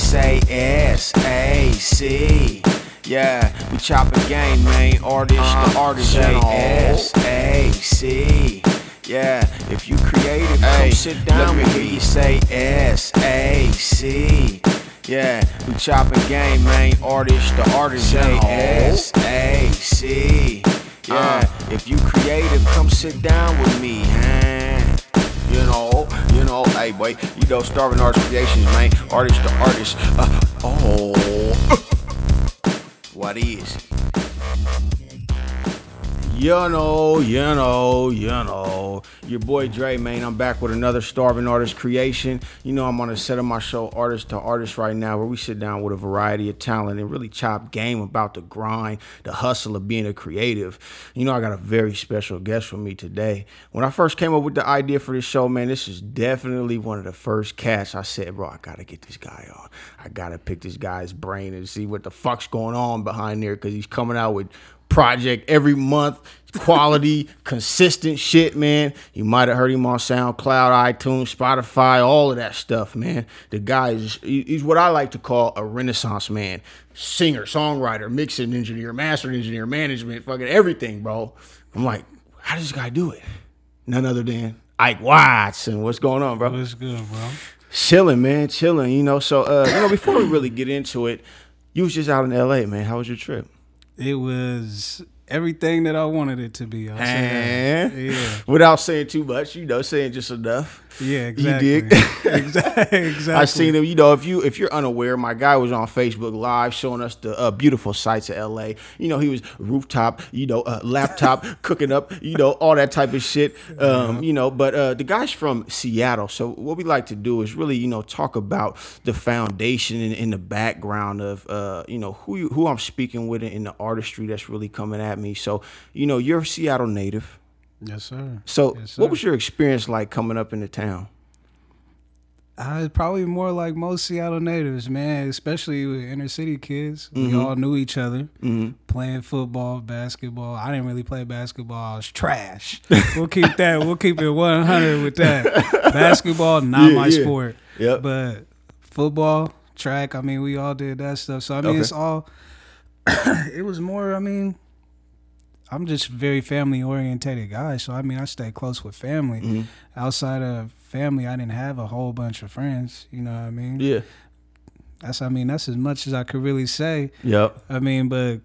say S A C. Yeah, we chopping game, man. Artist, the artist, S A C. Yeah, if you creative, come sit down with me. You say S A C. Yeah, we chopping game, man. Artist, the artist, S A C. Yeah, if you creative, come sit down with me, huh? You know, you know, hey boy, you know, starving artist creations, man. Artist to artist. Uh, oh, what is? You know, you know, you know. Your boy Dre, man. I'm back with another Starving Artist creation. You know, I'm on a set of my show, Artist to Artist, right now, where we sit down with a variety of talent and really chop game about the grind, the hustle of being a creative. You know, I got a very special guest with me today. When I first came up with the idea for this show, man, this is definitely one of the first cats I said, bro, I gotta get this guy on. I gotta pick this guy's brain and see what the fuck's going on behind there because he's coming out with project every month, quality, consistent shit, man. You might have heard him on SoundCloud, iTunes, Spotify, all of that stuff, man. The guy is he's what I like to call a renaissance man. Singer, songwriter, mixing engineer, mastering engineer, management, fucking everything, bro. I'm like, how does this guy do it? None other than Ike Watson. What's going on, bro? What's good, bro? Chilling, man, chilling. You know, so uh, you know, before we really get into it, you was just out in LA, man. How was your trip? It was everything that I wanted it to be. I'll say that. Yeah. Without saying too much, you know, saying just enough. Yeah, exactly. You dig? exactly. exactly. I seen him. You know, if you if you're unaware, my guy was on Facebook Live showing us the uh, beautiful sights of LA. You know, he was rooftop, you know, uh, laptop cooking up, you know, all that type of shit. Um, Yeah. You know, but uh, the guy's from Seattle, so what we like to do is really, you know, talk about the foundation and in the background of, uh, you know, who you, who I'm speaking with in the artistry that's really coming at me. So, you know, you're a Seattle native. Yes, sir. So, Yes, what was your experience like coming up in the town? I was probably more like most Seattle natives, man. Especially with inner city kids. We all knew each other. Mhm. Playing football, basketball. I didn't really play basketball. I was trash. we'll keep that. We'll keep it one hundred with that. Basketball, not Yeah, my yeah. sport. Yep. But football, track, I mean, we all did that stuff. So I mean, Okay. it's all. it was more. I mean, I'm just very family orientated guy. So I mean, I stay close with family. Mhm. Outside of family, I didn't have a whole bunch of friends. You know what I mean? Yeah. That's. I mean, that's as much as I could really say. Yep. I mean, but.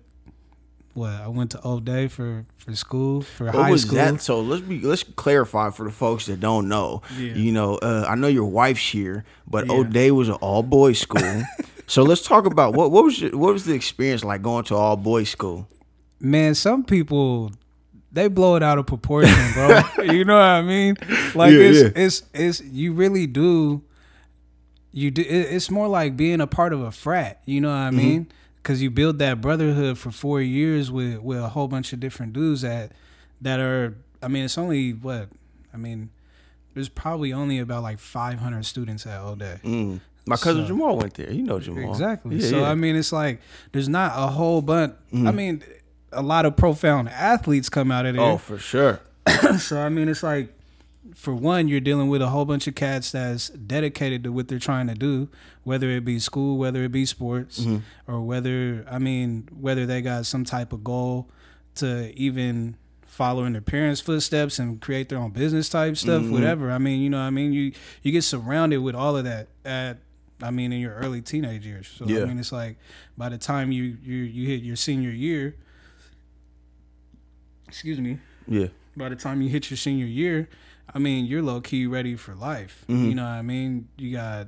What I went to O'Dea for for school for What high was school. that? So let's be let's clarify for the folks that don't know. Yeah. You know, uh, I know your wife's here, but Yeah. Day was an all boys school. so let's talk about what what was your, what was the experience like going to all boys school? Man, some people they blow it out of proportion, bro. you know what I mean? Like Yeah, it's yeah. it's it's you really do. You do. It's more like being a part of a frat. You know what I Mm-hmm. mean? Because you build that brotherhood for four years with with a whole bunch of different dudes that that are. I mean, it's only what I mean. There's probably only about like 500 students at O'Dea. Mm. My cousin So- Jamal went there. You know Jamal. Exactly. Yeah, so. I mean, it's like there's not a whole bunch. I Mhm. mean, a lot of profound athletes come out of there. oh, for sure. so I mean, it's like for one, you're dealing with a whole bunch of cats that's dedicated to what they're trying to do, whether it be school, whether it be sports, Mm-hmm. or whether I mean, whether they got some type of goal to even follow in their parents' footsteps and create their own business type stuff, Mhm. whatever. I mean, you know, I mean, you you get surrounded with all of that at I mean, in your early teenage years. So Yeah. I mean, it's like by the time you you you hit your senior year, excuse me, Yeah. by the time you hit your senior year, I mean, you're low key ready for life. Mhm. You know what I mean? You got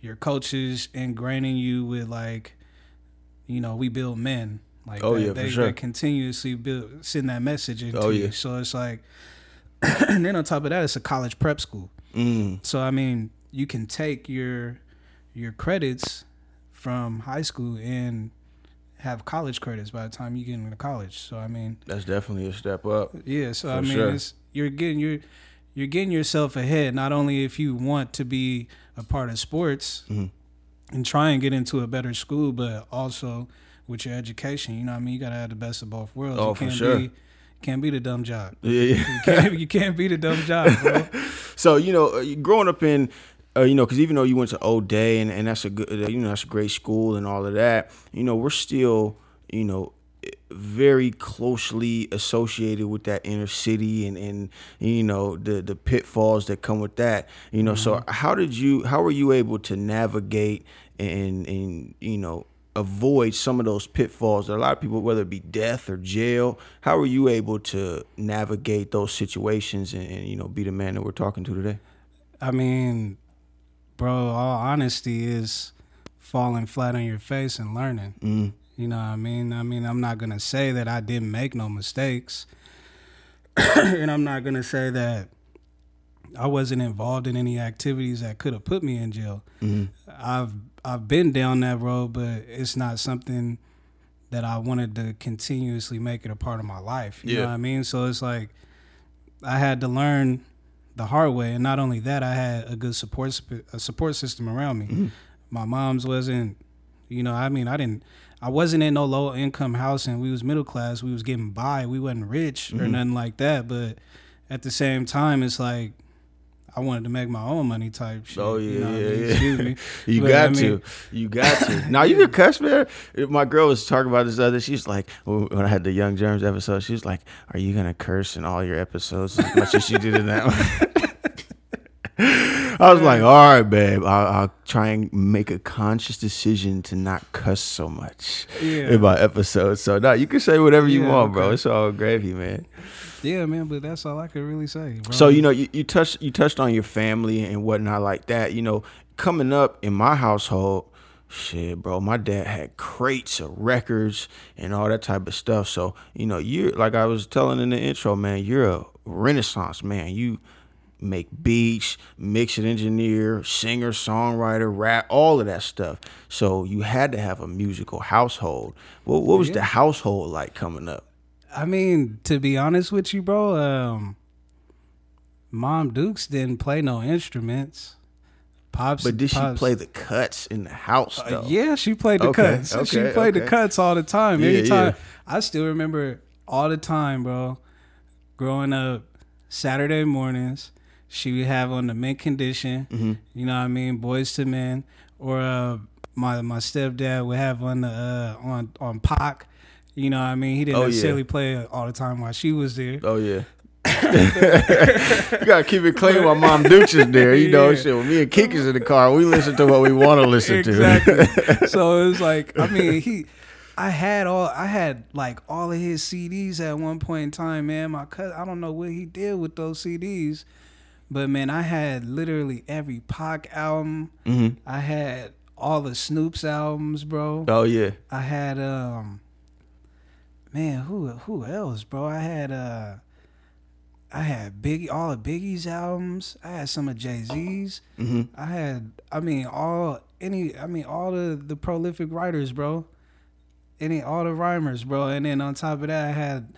your coaches ingraining you with like, you know, we build men. Like Oh, they, yeah, for sure. they continuously build send that message into Oh, you. So it's like and then on top of that, it's a college prep school. Mm. So I mean, you can take your your credits from high school and have college credits by the time you get into college. So I mean, That's definitely a step up. yeah, so I mean, sure. it's you're getting you're you're getting yourself ahead. Not only if you want to be a part of sports Mhm. and try and get into a better school, but also with your education. You know, what I mean, you gotta have the best of both worlds. Oh, you for can't sure. Be, can't be the dumb job. Yeah, yeah. You can't, you can't be the dumb job, bro. So you know, uh, growing up in uh, you know, because even though you went to O'Dea and, and that's a good, uh, you know, that's a great school and all of that, you know, we're still, you know, very closely associated with that inner city and, and you know the the pitfalls that come with that you know. So how did you how were you able to navigate and and you know avoid some of those pitfalls that a lot of people whether it be death or jail how were you able to navigate those situations and, and you know be the man that we're talking to today? I mean, bro, all honesty is falling flat on your face and learning. mm. You know what I mean? I mean, I'm not gonna say that I didn't make no mistakes, and I'm not gonna say that I wasn't involved in any activities that could have put me in jail. Mhm. I've I've been down that road, but it's not something that I wanted to continuously make it a part of my life. You Yeah. know what I mean? So it's like I had to learn the hard way, and not only that, I had a good support a support system around me. Mhm. My mom's wasn't, you know, I mean, I didn't, I wasn't in no low income housing. We was middle class. We was getting by. We wasn't rich or Mhm. nothing like that. But at the same time, it's like I wanted to make my own money type shit. Oh you yeah, know what I yeah, mean? yeah. Excuse me. you But, got I mean- to, you got to. now you can cuss, man. My girl was talking about this other. She's like, when I had the Young Germs episode, she was like, "Are you gonna curse in all your episodes as much as she did in that one?" I was like, "All right, babe. I'll, I'll try and make a conscious decision to not cuss so much Yeah. in my episodes." So now you can say whatever you Yeah, want, bro. It's all gravy, man. Yeah, man. But that's all I could really say. Bro. So you know, you, you touched you touched on your family and whatnot like that. You know, coming up in my household, shit, bro, my dad had crates of records and all that type of stuff. So you know, you're like I was telling in the intro, man, you're a renaissance man. You make beats, mix and engineer, singer, songwriter, rap, all of that stuff. So you had to have a musical household. What, what was Yeah. the household like coming up? I mean, to be honest with you, bro, um, Mom Dukes didn't play no instruments. Pops, But did she Pops- play the cuts in the house Uh, yeah, she played the Okay, cuts. she okay, played the cuts all the time. Yeah, Anytime. yeah. I still remember all the time, bro. Growing up, Saturday mornings, she would have on the mint condition. Mm-hmm. You know what I mean? Boyz II Men. Or uh, my my stepdad would have on the uh, on on Pac. You know what I mean? He didn't Oh, yeah. necessarily play it all the time while she was there. Oh yeah. you gotta keep it clean while Mom Dukes is there. You know, Yeah. shit. When me and Kika's in the car, we listen to what we want to listen to. exactly. so it was like, I mean, he, I had all, I had like all of his CDs at one point in time, man. My cousin, I don't know what he did with those CDs, but man, I had literally every Pac album. hmm I had all the Snoop's albums, bro. Oh yeah. I had um, man, who who else, bro? I had uh. I had Biggie, all of Biggie's albums. I had some of Jay Z's. hmm I had, I mean, all any, I mean, all the the prolific writers, bro. Any all the rhymers, bro. And then on top of that, I had,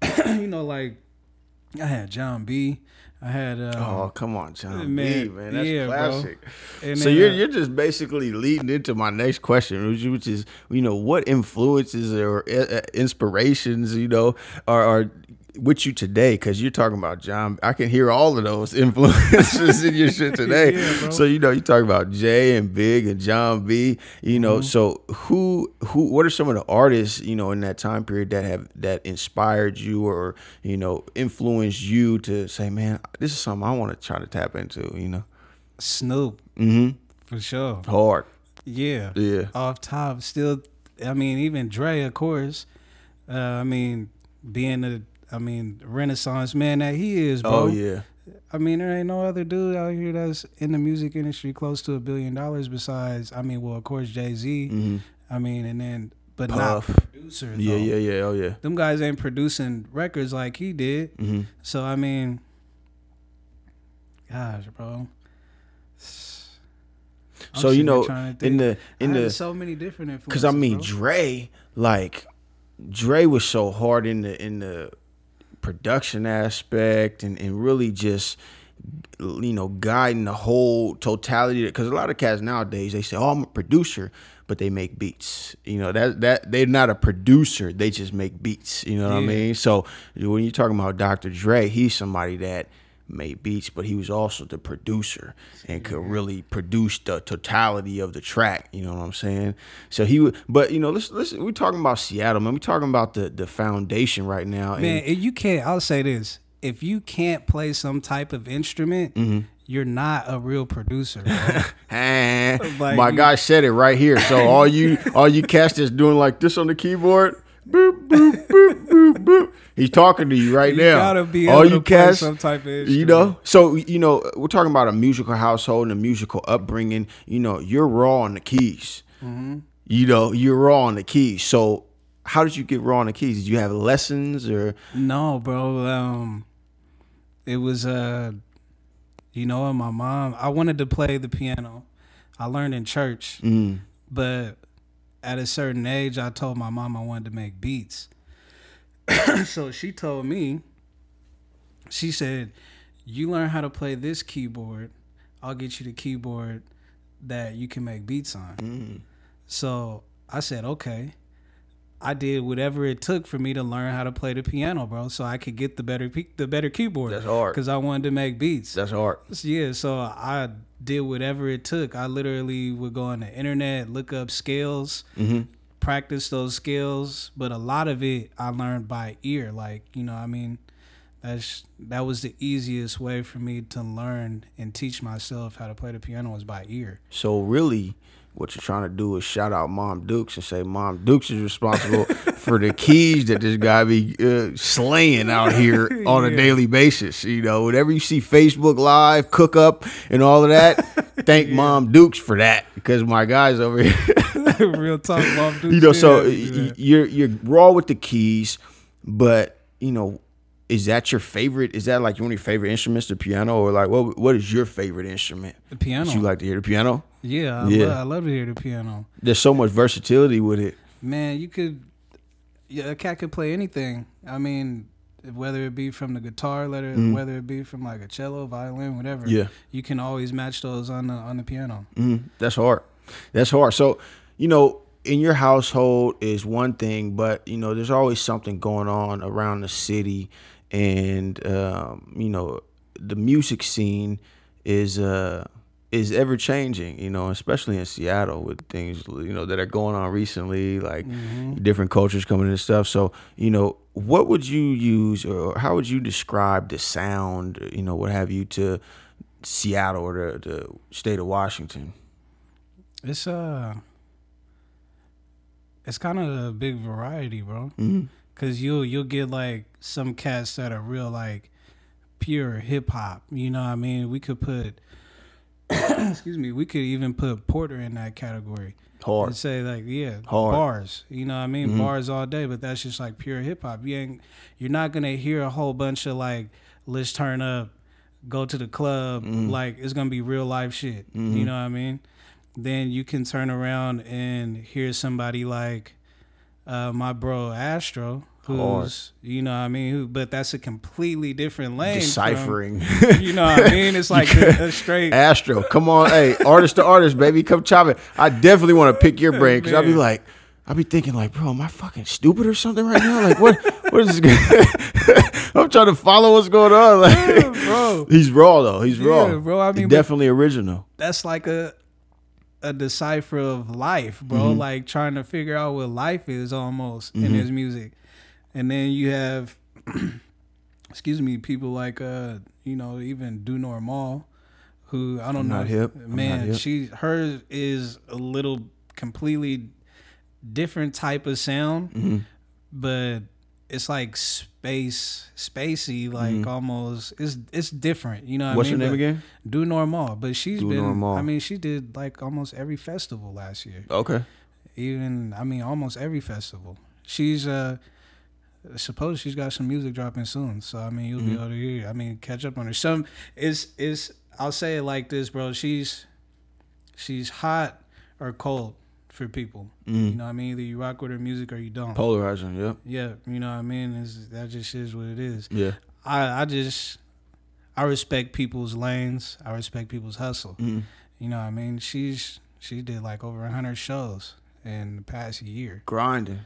you know, like I had Jon B. I had, uh, Oh come on, John man, B, man. That's yeah, classic. and So then, you're uh, you're just basically leading into my next question, which, which is you know what influences or uh, inspirations you know are, are with you today? Because you're talking about John. I can hear all of those influences in your shit today. Yeah, so you know you talk about Jay and Big and Jon B. You know, Mm-hmm. so who who what are some of the artists you know in that time period that have that inspired you or you know influenced you to say, man, this is something I want to try to tap into. You know, Snoop mm-hmm. for sure. hard. Yeah, Yeah. off top, still. I mean, even Dre, of course. Uh, I mean, being a, I mean, Renaissance man that he is, bro. Oh yeah. I mean, there ain't no other dude out here that's in the music industry close to a billion dollars besides, I mean, well, of course, Jay Z. hmm I mean, and then, but Puff. not producer. Yeah, though. yeah, yeah. Oh yeah. Them guys ain't producing records like he did. hmm So, I mean, gosh, bro. I'm So you know, in the in the so many different influences. because I mean bro. Dre, like Dre was so hard in the in the production aspect and and really just you know guiding the whole totality because a lot of cats nowadays they say oh i'm a producer but they make beats. You know that that they're not a producer they just make beats. You know what i mean? So when you're talking about dr dre he's somebody that made beats, but he was also the producer and could really produce the totality of the track. You know what I'm saying? So he would, but you know, listen, listen, we're talking about Seattle, man. We're talking about the the foundation right now. Man, and you can't. I'll say this: if you can't play some type of instrument, Mm-hmm. you're not a real producer. Like my you- guy said it right here. So all you all you cats that's doing like this on the keyboard, boop boop boop boop boop. He's talking to you right you now. gotta be all you play some type of instrument. you know. So you know, we're talking about a musical household and a musical upbringing. You know, you're raw on the keys. Mm-hmm. You know, you're raw on the keys. So how did you get raw on the keys? Did you have lessons or? No, bro. Um, it was uh, you know, my mom. I wanted to play the piano. I learned in church, Mm, but at a certain age, I told my mom I wanted to make beats. so she told me, she said, "You learn how to play this keyboard. I'll get you the keyboard that you can make beats on." mm. So I said, okay. I did whatever it took for me to learn how to play the piano, bro, so I could get the better pe- the better keyboard. That's hard. because I wanted to make beats. That's hard. yeah, so I did whatever it took. I literally would go on the internet, look up scales, hmm practice those skills, but a lot of it I learned by ear. Like you know, I mean, that's that was the easiest way for me to learn and teach myself how to play the piano was by ear. So really, what you're trying to do is shout out Mom Dukes and say Mom Dukes is responsible for the keys that this guy be uh, slaying out here on a Yeah. daily basis. You know, whenever you see Facebook Live, cook up, and all of that, thank Mom Dukes for that because my guys over here. Real talk, Mom. Dukes. You know, so Yeah. you're you're raw with the keys, but you know. Is that your favorite? Is that like one of your favorite instruments, the piano, or like what? What is your favorite instrument? the piano. you like to hear the piano? Yeah, I, Yeah. Love, I love to hear the piano. There's so much versatility with it. Man, you could, yeah, a cat could play anything. I mean, whether it be from the guitar, whether Mhm. whether it be from like a cello, violin, whatever. Yeah. you can always match those on the on the piano. hmm That's hard. That's hard. So, you know, in your household is one thing, but you know, there's always something going on around the city, and um, you know, the music scene is uh is ever changing. You know, especially in Seattle with things you know that are going on recently, like different cultures coming and stuff. So, you know, what would you use, or how would you describe the sound, you know, what have you, to Seattle or the, the state of Washington? It's uh, it's kind of a big variety, bro. Mm-hmm. Cause you'll you'll get like some cats that are real like pure hip hop. You know what I mean? We could put excuse me, we could even put Porter in that category. Hard. And say like, yeah, Hard. bars. You know what I mean? Mhm. Bars all day, but that's just like pure hip hop. You ain't you're not gonna hear a whole bunch of like let's turn up, go to the club, Mhm. like it's gonna be real life shit. Mhm. You know what I mean? Then you can turn around and hear somebody like uh, my bro Astro, who's you know what I mean, who but that's a completely different lane. from- Deciphering. you know what I mean? It's like a, a straight Astro, come on, hey, artist to artist, baby, come chop it. I definitely want to pick your brain because I'll be like, I'll be thinking like, bro, am I fucking stupid or something right now? Like, what? What is this? I'm trying to follow what's going on. Like, bro. he's raw though. He's raw, Yeah, bro, I mean, definitely original. that's like a a decipher of life, bro. Mhm. Like trying to figure out what life is almost in Mhm. his music. And then you have excuse me, people like uh, you know, even DoNormaal, who I don't I'm know not hip. I'm not Man, she hers is a little completely different type of sound, hmm but it's like space spacey, like Mhm. almost it's it's different. You know what What's I your mean? name But- again? DoNormaal, but she's Do been. Normal. I mean, she did like almost every festival last year. Okay. Even I mean, almost every festival. She's uh, suppose she's got some music dropping soon. So I mean, you'll be Mhm. able to hear. I mean, catch up on her. Some is is I'll say it like this, bro. She's she's hot or cold for people. You Mm. know what I mean? Either you rock with her music or you don't. Polarizing. Yep. Yeah, you know what I mean. Is that just is what it is. Yeah. I I just I respect people's lanes. I respect people's hustle. Mm. You know what I mean? She's she did like over hundred shows in the past year. Grinding.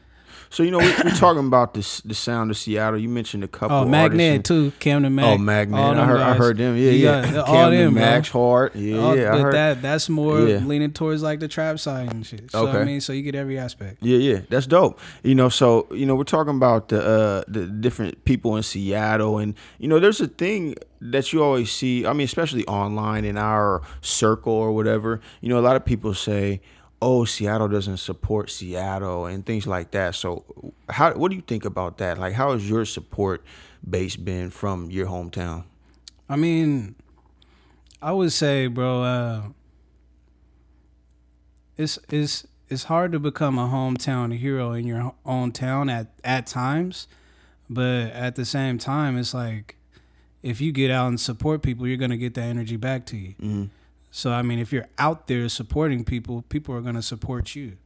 So you know we, we're talking about this the sound of Seattle. You mentioned a couple. Of Oh, Magnet too, Camden Mag. Oh, Magnet. I heard, I heard them. Yeah, You yeah. all Camden, them. Max Hart. Yeah, All- yeah. I heard. that that's more Yeah. leaning towards like the trap side and shit. So Okay. I mean, so you get every aspect. Yeah, yeah, that's dope. You know, so you know, we're talking about the uh, the different people in Seattle, and you know, there's a thing that you always see. I mean, especially online in our circle or whatever. You know, a lot of people say, "Oh, Seattle doesn't support Seattle" and things like that. So, how what do you think about that? Like, how has your support base been from your hometown? I mean, I would say, bro, uh, it's it's it's hard to become a hometown hero in your own town at at times, but at the same time, it's like if you get out and support people, you're gonna get that energy back to you. Mm-hmm. So I mean, if you're out there supporting people, people are gonna support you.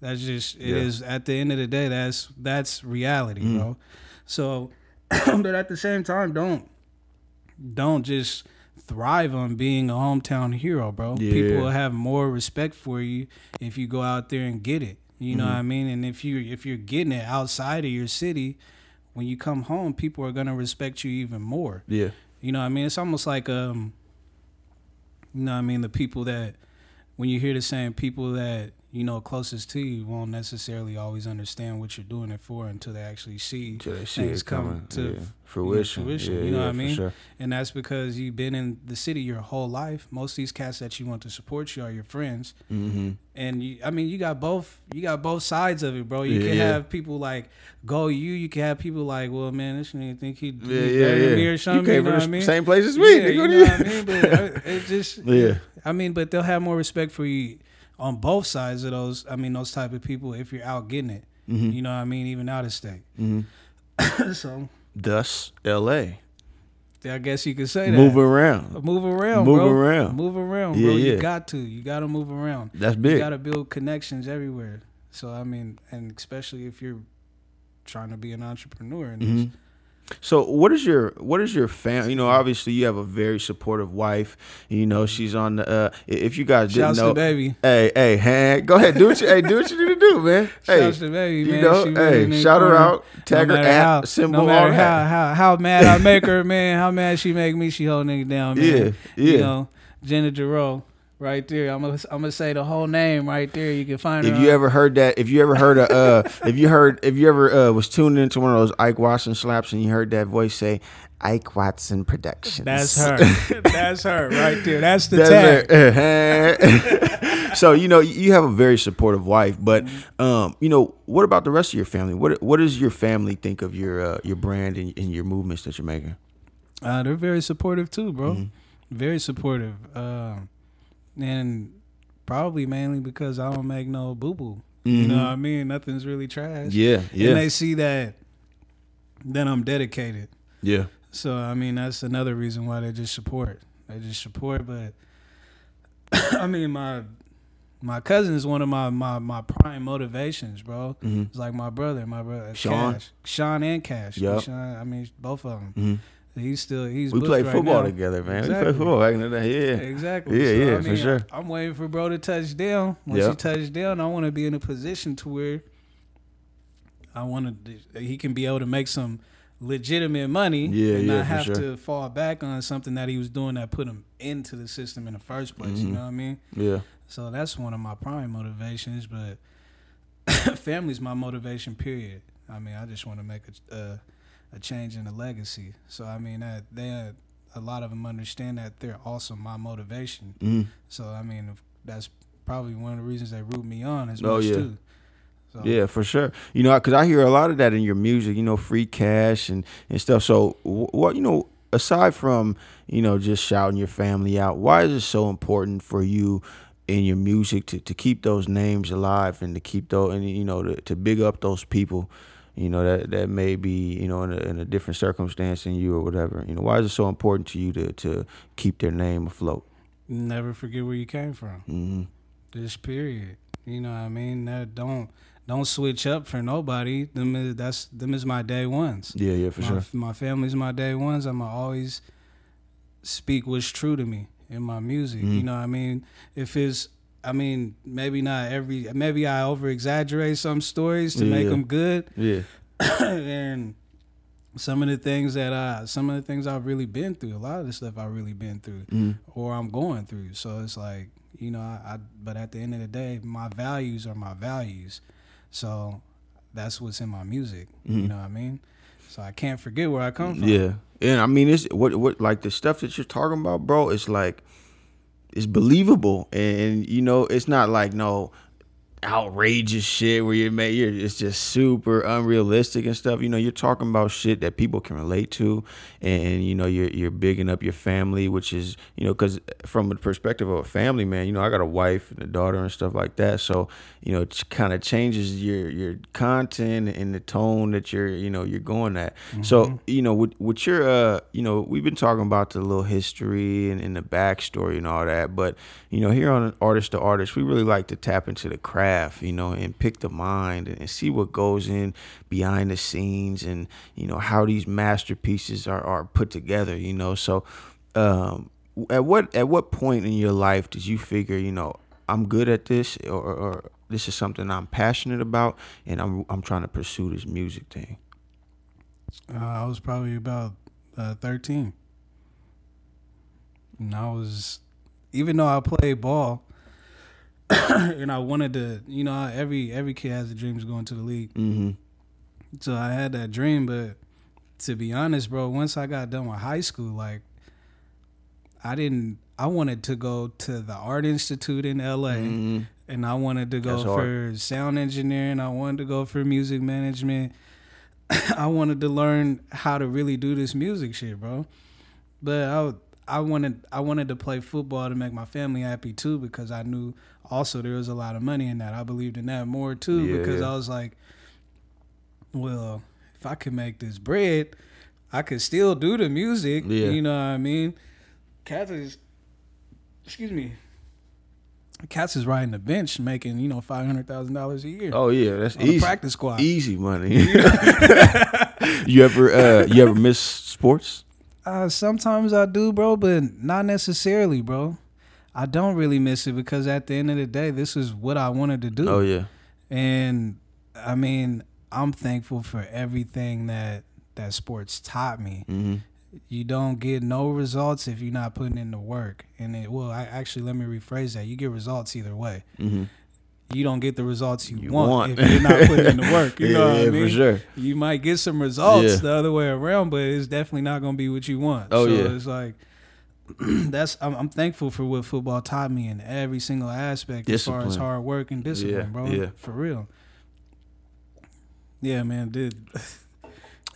That's just it is. Yeah. at the end of the day. That's that's reality, Mm. bro. So, but at the same time, don't don't just thrive on being a hometown hero, bro. Yeah. People will have more respect for you if you go out there and get it. You Mm-hmm. know what I mean? And if you if you're getting it outside of your city, when you come home, people are gonna respect you even more. Yeah, You know what I mean? It's almost like um you know I mean, the people that when you hear the same people that you know closest to you won't necessarily always understand what you're doing it for until they actually see they things it coming to yeah. fruition. fruition, Yeah, you know yeah, what I mean? sure. and that's because you've been in the city your whole life. Most of these cats that you want to support you are your friends, Mm-hmm. and you, I mean, you got both. You got both sides of it, bro. You can have people like go you. You can have people like, well, man, this nigga think he, Yeah, yeah, yeah. me or You something. came You, know what I mean? same place as me. Yeah, you know what I mean? But uh, it just, Yeah. I mean, but they'll have more respect for you on both sides of those. I mean, those type of people if you're out getting it. Mhm. You know what I mean? Even out of state. Mhm. so Thus, L.A. I guess you could say that. Move around. Move around, Move bro. around. Move around, Yeah, bro. yeah. You got to. You got to move around. That's big. You got to build connections everywhere. So I mean, and especially if you're trying to be an entrepreneur. And Mhm. So what is your what is your family? You know, obviously you have a very supportive wife. You know, she's on the. Uh, if you guys didn't Shouts know, to baby. hey, hey, Hank, go ahead, do what you, hey, do what you need to do, man. Hey, Shouts to baby, you man. know, She hey, shout her out, tag no her at how, symbol, no matter how, how how mad I make her, man. How mad she make me, she hold nigga down, man. Yeah, yeah. You know, Jenna Giroux, right there. I'm gonna I'm gonna say the whole name right there. You can find. If you on- ever heard that, if you ever heard a, uh, if you heard, if you ever uh, was tuned into one of those Ike Watson slaps and you heard that voice say, Ike Watson Productions. that's her. that's her right there. That's the That's tag. so you know you have a very supportive wife, but Mm-hmm. um, you know what about the rest of your family? What what does your family think of your uh, your brand and, and your movements that you're making? Uh, they're very supportive too, bro. Mm-hmm. Very supportive. Um, and probably mainly because I don't make no boo boo. You know what I mean? Nothing's really trash. Mm-hmm. Yeah, yeah, And they see that then I'm dedicated. yeah. So I mean that's another reason why they just support. They just support, but I mean my my cousin is one of my my, my prime motivations, bro. Mhm. It's like my brother, my brother Sean? Cash, Sean and Cash. Sean, I mean both of them. Mhm. He's still he's We played right football now. together, man. We Exactly. played football back in the day. Yeah, Exactly. Yeah, So, yeah, I for mean, sure. I'm waiting for bro to touch down. Once Yeah. he touch down, I want to be in a position to where I want to. He can be able to make some legitimate money Yeah, and yeah, not have sure. to fall back on something that he was doing that put him into the system in the first place. You Mhm. know what I mean? yeah. So that's one of my prime motivations. But family's my motivation. Period. I mean, I just want to make a, a a change in the legacy. So I mean that they a lot of them understand that they're also my motivation. Mhm. So I mean that's probably one of the reasons they root me on as Oh, much yeah. too. So, Yeah, for sure. You know, because I hear a lot of that in your music. You know, free cash and and stuff. So, what you know, aside from you know just shouting your family out, why is it so important for you in your music to, to keep those names alive and to keep those and you know to, to big up those people, you know that that may be you know in a, in a different circumstance than you or whatever. You know, why is it so important to you to to keep their name afloat? Never forget where you came from. hmm This period. You know what I mean? That don't don't switch up for nobody. Them is, that's them is my day ones. Yeah, yeah, for my, sure. my family's my day ones. I'ma always speak what's true to me in my music. Mhm. You know what I mean? If it's I mean, maybe not every. Maybe I over exaggerate some stories to make them good, Yeah. and some of the things that I, some of the things I've really been through, a lot of the stuff I've really been through, Mm. or I'm going through. So it's like, you know, I, I. But at the end of the day, my values are my values. So that's what's in my music. You know what I mean? So I can't forget where I come from. Yeah, and I mean, it's what what like the stuff that you're talking about, bro. It's like it's believable, and you know, it's not like no outrageous shit where you make you're it's just super unrealistic and stuff. You know, you're talking about shit that people can relate to, and you know, you're you're bigging up your family, which is you know, because from the perspective of a family man, you know, I got a wife and a daughter and stuff like that, so you know, it kind of changes your your content and the tone that you're you know you're going at. So you know, with with your uh, you know, we've been talking about the little history and, and the backstory and all that, but you know, here on Artist to Artist, we really like to tap into the craft, you know, and pick the mind and, and see what goes in behind the scenes and you know how these masterpieces are are put together. You know, so um, at what at what point in your life did you figure, you know, I'm good at this or, or this is something I'm passionate about and I'm I'm trying to pursue this music thing. Uh, I was probably about uh, 13. And I was, even though I played ball, and I wanted to, you know, every every kid has a dream of going to the league. Mm-hmm. So I had that dream, but to be honest, bro, once I got done with high school, like I didn't. I wanted to go to the Art Institute in LA, Mhm. and I wanted to go That's hard. for sound engineering. I wanted to go for music management. I wanted to learn how to really do this music shit, bro. But I, I wanted, I wanted to play football to make my family happy too, because I knew also there was a lot of money in that. I believed in that more too, Yeah, because yeah. I was like, well, if I could make this bread, I could still do the music. Yeah. You know what I mean? Cats is, excuse me. Cats is riding the bench making, you know, five hundred thousand dollars a year. Oh yeah, that's easy. practice squad. Easy money. you ever uh you ever miss sports? Uh, sometimes I do, bro, but not necessarily, bro. I don't really miss it because at the end of the day, this is what I wanted to do. Oh yeah. And I mean, I'm thankful for everything that that sports taught me. hmm You don't get no results if you're not putting in the work. And it well, I actually let me rephrase that. You get results either way. hmm You don't get the results you, You want, want. if you're not putting in the work. You yeah, know what yeah, I mean? for sure. you might get some results Yeah. the other way around, but it's definitely not going to be what you want. Oh, so yeah. it's like that's I'm, I'm thankful for what football taught me in every single aspect as far as hard work and discipline, Yeah, bro. yeah. For real. Yeah, man, dude.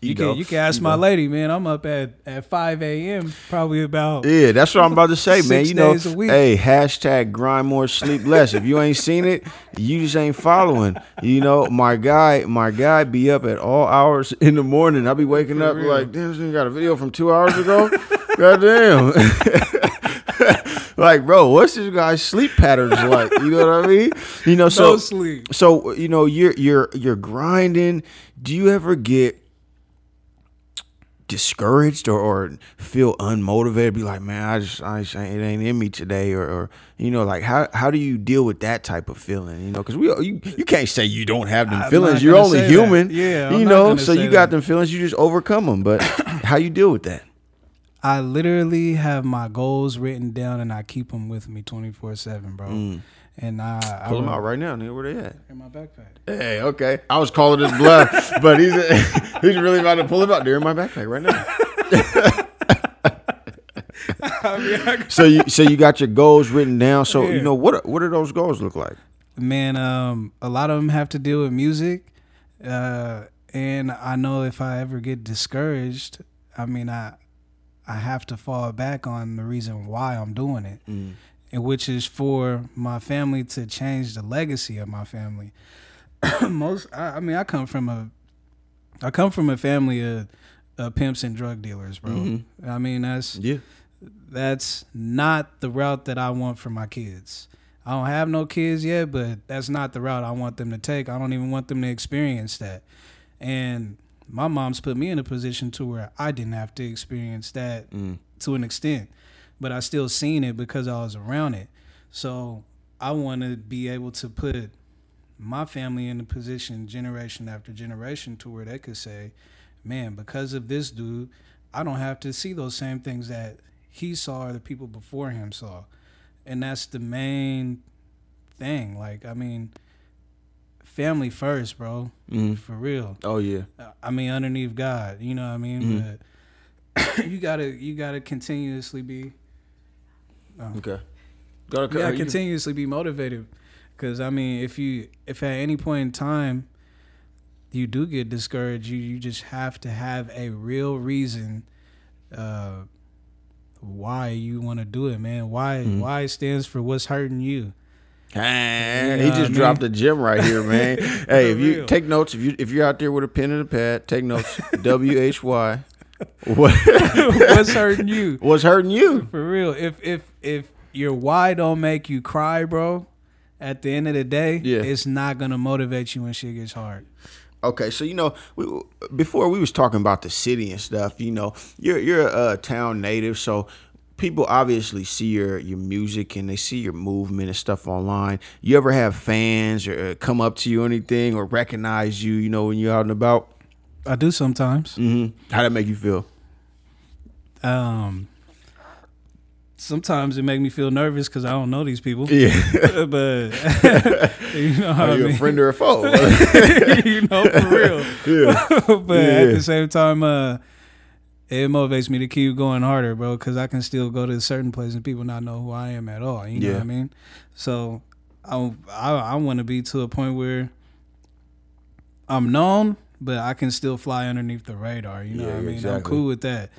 You, You can you can ask you my know. lady, man. I'm up at at 5 a.m. probably about Yeah, that's what I'm about to say, man. You know, hey, hashtag grind more, sleep less. If you ain't seen it, you just ain't following. You know, my guy, my guy be up at all hours in the morning. I'll be waking For up real. like, damn, this got a video from two hours ago. Goddamn. like, bro, what's this guy's sleep patterns like? You know what I mean? You know, so no sleep. so you know you're you're you're grinding. Do you ever get discouraged or, or feel unmotivated? Be like, man, I just, I just ain't, it ain't in me today, or, or you know, like how how do you deal with that type of feeling? You know, because we you you can't say you don't have them I'm feelings. You're only say that. human. Yeah, I'm you know, so you got that. them feelings. You just overcome them. But how you deal with that? I literally have my goals written down and I keep them with me 24 seven, bro. Mm. And I I Pull them out right now, nigga. Where they at? in my backpack. Hey, okay. I was calling his bluff, but he's he's really about to pull it out. They're in my backpack right now. I mean, I So you so you got your goals written down. So Yeah. you know what what do those goals look like? man um a lot of them have to deal with music uh and i know if i ever get discouraged i mean i i have to fall back on the reason why i'm doing it Mm. and which is for my family to change the legacy of my family most I, I mean i come from a i come from a family of, of pimps and drug dealers bro Mhm. i mean that's Yeah. that's not the route that I want for my kids. I don't have no kids yet, but that's not the route I want them to take. I don't even want them to experience that. And my mom's put me in a position to where I didn't have to experience that Mm. to an extent, but I still seen it because I was around it. So I want to be able to put my family in a position generation after generation to where they could say, man, because of this dude, I don't have to see those same things that he saw or the people before him saw. And that's the main thing. Like, I mean, family first, bro. Mhm. For real. Oh yeah. I mean, underneath God, you know what I mean? Mhm. But you gotta you gotta continuously be Okay. To you gotta you- continuously be motivated. Cause I mean, if you if at any point in time you do get discouraged, you you just have to have a real reason uh why you want to do it, man. Why Mhm. why stands for what's hurting you. He just dropped a gem right here, man. hey, if you real. take notes, if you if you're out there with a pen and a pad, take notes. W H Y. What what's hurting you? what's hurting you? For real. If if if your why don't make you cry, bro, at the end of the day, Yeah. it's not gonna motivate you when shit gets hard. Okay, so you know, we, before we was talking about the city and stuff. You know, you're you're a town native, so people obviously see your your music and they see your movement and stuff online. You ever have fans or uh, come up to you or anything or recognize you? You know, when you're out and about. I do sometimes. hmm How that make you feel? Um sometimes it make me feel nervous because I don't know these people. Yeah. but you know how Are I you mean? a friend or a foe? you know, for real. yeah. but at the same time, uh, it motivates me to keep going harder, bro, because I can still go to certain places and people not know who I am at all. You know Yeah. what I mean? So I I, I want to be to a point where I'm known, but I can still fly underneath the radar. You know Yeah, what I mean? I'm cool with that.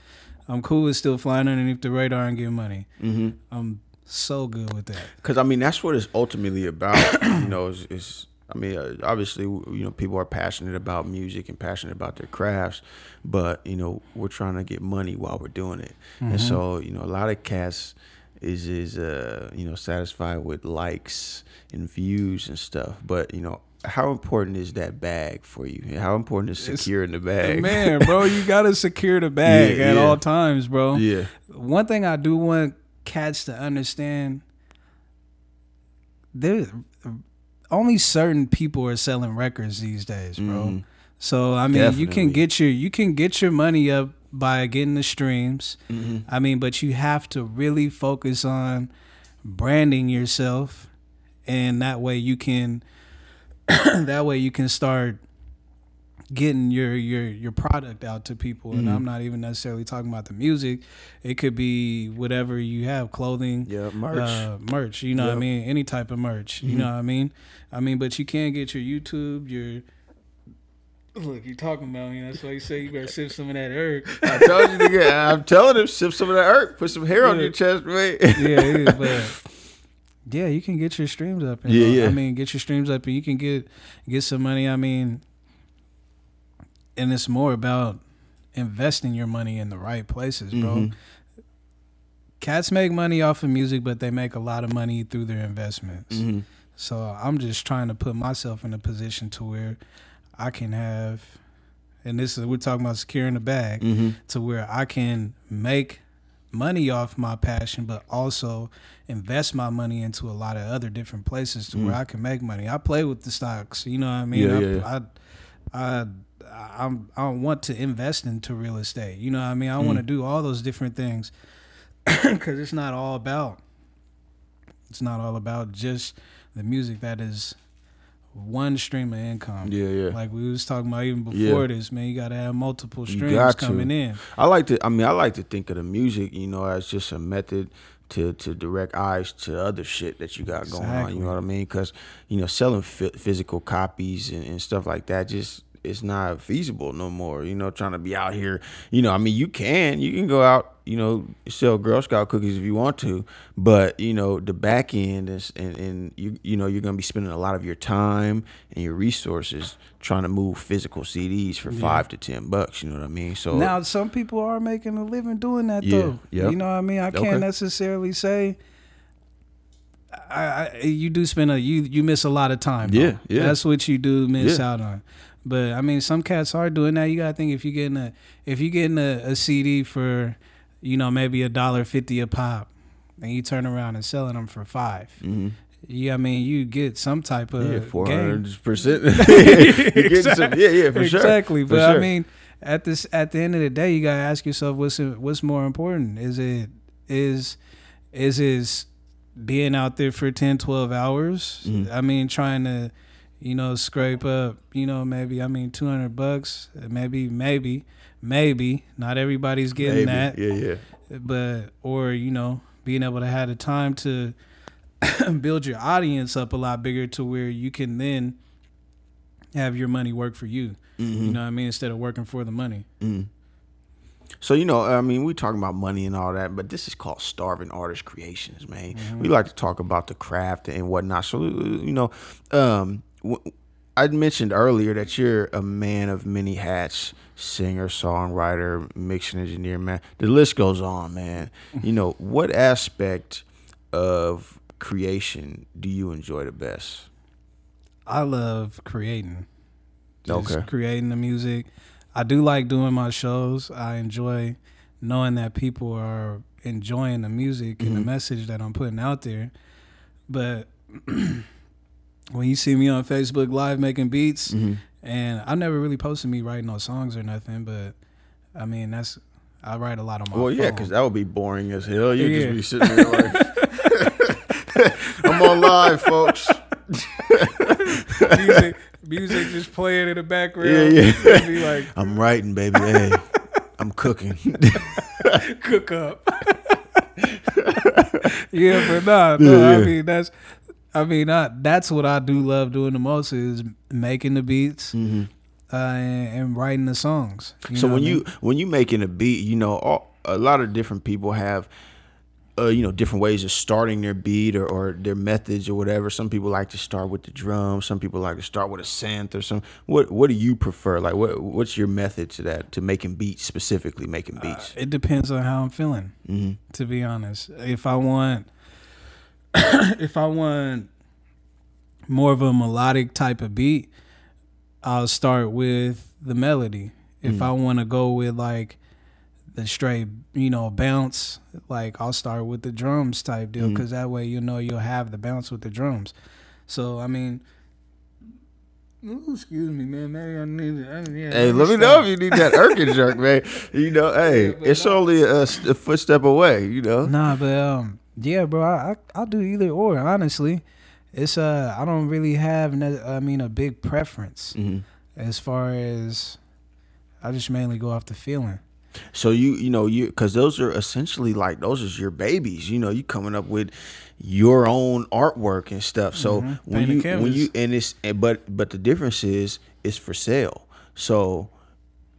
I'm cool with still flying underneath the radar and getting money. hmm I'm so good with that. Because I mean, that's what it's ultimately about. you know, is I mean, uh, obviously, you know, people are passionate about music and passionate about their crafts, but you know, we're trying to get money while we're doing it, and so you know, a lot of cats is is uh you know satisfied with likes and views and stuff, but you know. How important is that bag for you? How important is securing the bag? Man, bro, you gotta secure the bag Yeah, at yeah. all times, bro. yeah. One thing I do want cats to understand there only certain people are selling records these days, bro. Mhm. So I mean, you can get your you can get your money up by getting the streams. Mhm. I mean, but you have to really focus on branding yourself and that way you can that way you can start getting your your your product out to people and Mhm. I'm not even necessarily talking about the music it could be whatever you have clothing Yeah, merch. uh, merch you know what I mean any type of merch you Mhm. know what I mean I mean but you can get your YouTube your Look, you're talking about me. That's why you say you better sip some of that herb. I told you to get. I'm telling him, sip some of that herb, put some hair on your chest, man. yeah, yeah, but yeah, you can get your streams up. And, Yeah, yeah. I mean, get your streams up, and you can get get some money. I mean, and it's more about investing your money in the right places, bro. Mhm. Cats make money off of music, but they make a lot of money through their investments. Mhm. So I'm just trying to put myself in a position to where I can have, and this is we're talking about securing the bag Mhm. to where I can make money off my passion, but also invest my money into a lot of other different places to where Mm. I can make money. I play with the stocks, you know what I mean? Yeah, I, yeah, I, I, I'm, I want to invest into real estate. You know what I mean? I want to Mm. do all those different things because it's not all about. It's not all about just the music that is one stream of income. Yeah, yeah. Like we was talking about even Yeah. before this, man, you gotta have multiple You streams coming in. I like to. I mean, I like to think of the music, you know, as just a method to to direct eyes to other shit that you got going on. You know what I mean? Because you know, selling phy- physical copies and, and stuff like that just it's not feasible no more. You know, trying to be out here. You know, I mean, you can you can go out. You know, sell Girl Scout cookies if you want to, but you know the back end is and, and you you know you're gonna be spending a lot of your time and your resources trying to move physical CDs for five to ten bucks. You know what I mean? So Now, some people are making a living doing that, Yeah, though. yep. You know what I mean? I can't Okay. necessarily say. I, I you do spend a you you miss a lot of time. though. Yeah, yeah. That's what you do miss Yeah. out on. But I mean, some cats are doing that. You gotta think if you're getting a if you're getting a, a CD for, you know, maybe a dollar fifty a pop, and you turn around and selling them for five. mhm. yeah, I mean, you get some type of Yeah, four hundred percent. You get some, yeah, yeah, for sure. exactly. But I mean, at this at the end of the day, you gotta ask yourself what's what's more important. Is it is is is being out there for 10, 12 hours? Mhm. I mean, trying to you know scrape up you know maybe I mean two hundred bucks, maybe maybe maybe not everybody's getting Maybe. that, Yeah, yeah. but or you know being able to have the time to build your audience up a lot bigger to where you can then have your money work for you. Mm-hmm. You know what I mean? Instead of working for the money. Mm. So you know, I mean, we're talking about money and all that, but this is called Starving Artist Creations, man. We like to talk about the craft and whatnot. So you know, um, I mentioned earlier that you're a man of many hats: singer, songwriter, mixing engineer. Man, the list goes on, man. You know, what aspect of creation do you enjoy the best? I love creating. Just Okay. creating the music. I do like doing my shows. I enjoy knowing that people are enjoying the music and the Mhm. message that I'm putting out there. But when you see me on Facebook Live making beats, Mm-hmm. and I never really posted me writing no songs or nothing, but I mean that's I write a lot on my Well, yeah, because that would be boring as hell. You'd Yeah. just be sitting there like, I'm on live, folks. music, music just playing in the background. Yeah, yeah. Be like I'm writing, baby. Hey, I'm cooking. cook up. yeah, but nah, no, Yeah, I mean that's, I mean I, that's what I do love doing the most is making the beats hmm uh, and, and writing the songs. You So when I you mean? when you making a beat, you know, all, a lot of different people have, uh, you know, different ways of starting their beat or, or their methods or whatever. Some people like to start with the drums. Some people like to start with a synth or some. What What do you prefer? Like, what What's your method to that to making beats specifically making beats? it depends on how I'm feeling. hmm To be honest, if I want, if I want more of a melodic type of beat, I'll start with the melody. If Mm. I want to go with like the straight, you know, bounce, like I'll start with the drums type deal Mm. because that way you know you'll have the bounce with the drums. So I mean, ooh, excuse me, man. Maybe I need. I, yeah, Hey, let me know if you need that Erkin jerk, man. You know, hey, Yeah, it's no. only a footstep away. You know. Nah, but um, yeah, bro, I, I'll do either or. Honestly, it's uh, I don't really have, ne- I mean, a big preference hmm as far as I just mainly go off the feeling. So you you know you because those are essentially like those is your babies. You know, you coming up with your own artwork and stuff. So Mhm. when you when you and it's and but but the difference is it's for sale. So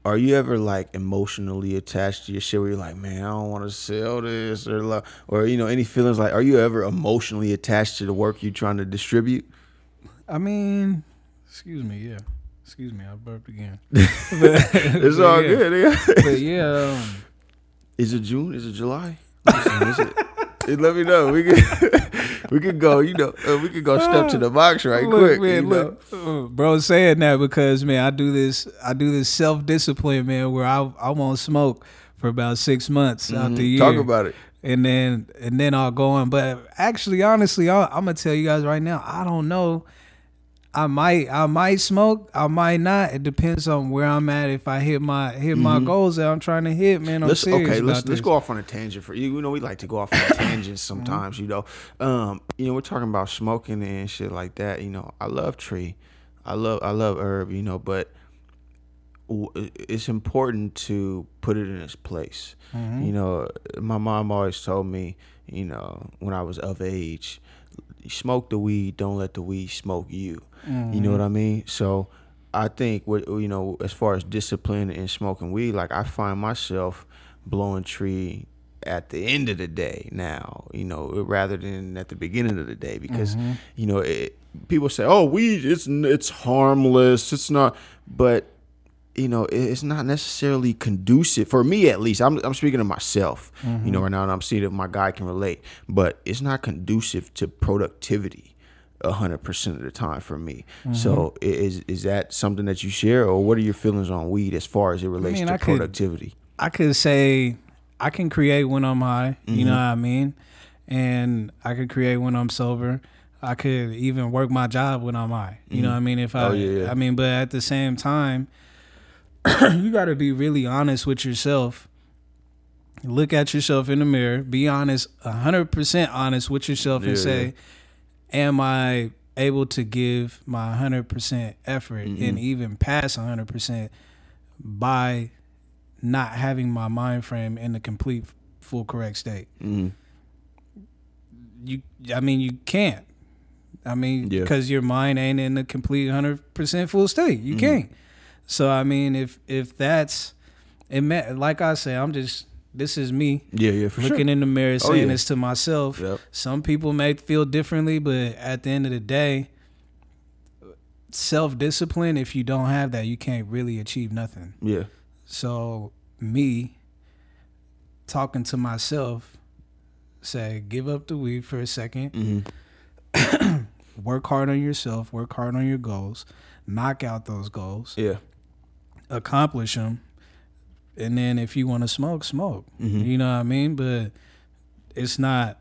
are you ever like emotionally attached to your shit where you're like, man, I don't want to sell this or like, or you know any feelings like are you ever emotionally attached to the work you're trying to distribute? I mean, excuse me, yeah, excuse me, I burped again. It's all yeah. good. Yeah. But yeah, um, Is it June? Is it July? Listen, is it? Hey, Let me know. We can we can go. You know, uh, we can go step to the box right look, quick. man, look, bro, saying that because man, I do this, I do this self discipline, man, where I I won't smoke for about six months know? out the Mhm. year. Talk about it. and then and then I'll go on. But actually, honestly, i I'm gonna tell you guys right now. I don't know. I might I might smoke. I might not. It depends on where I'm at. If I hit my hit my Mhm. goals that I'm trying to hit, man, I'm Let's serious okay. Let's this. let's go off on a tangent for you. You know, we like to go off on tangents sometimes. You know, um, you know, we're talking about smoking and shit like that. You know, I love tree, I love I love herb. You know, but it's important to put it in its place. Mhm. You know, my mom always told me, you know, when I was of age, smoke the weed, don't let the weed smoke you. You know what I mean? So I think what you know, as far as discipline and smoking weed, like I find myself blowing tree at the end of the day now, you know, rather than at the beginning of the day because Mhm. you know, it, people say, "Oh, weed it's it's harmless. It's not." But you know, it's not necessarily conducive for me at least. I'm I'm speaking of myself, you know, mm-hmm. right now, and I'm seeing if my guy can relate. But it's not conducive to productivity a hundred percent of the time for me. So mm-hmm. is is that something that you share, or what are your feelings on weed as far as it relates mean, to I could- productivity? I could say I can create when I'm high. You Mm-hmm. know what I mean? And I could create when I'm sober. I could even work my job when I'm high. You know mm-hmm. what I mean? If oh, I Oh, yeah, yeah. I mean, but at the same time, you got to be really honest with yourself. Look at yourself in the mirror. Be honest, hundred percent honest with yourself, and Yeah, say, "Am I able to give my hundred percent effort Mm-hmm. and even pass hundred percent by not having my mind frame in the complete, full, correct state?" Mhm. You, I mean, you can't. I mean, Yeah. because your mind ain't in the complete hundred percent full state. Mm-hmm. You can't. So I mean, if if that's it, like I say, I'm just this is me Yeah, yeah, for looking sure. in the mirror Oh, saying yeah. this to myself. Yep. Some people may feel differently, but at the end of the day, self discipline. If you don't have that, you can't really achieve nothing. Yeah. So me talking to myself, say, give up the weed for a second hmm work hard on yourself, work hard on your goals, knock out those goals, Yeah. Accomplish them, and then if you want to smoke, smoke. Mhm. You know what I mean? But it's not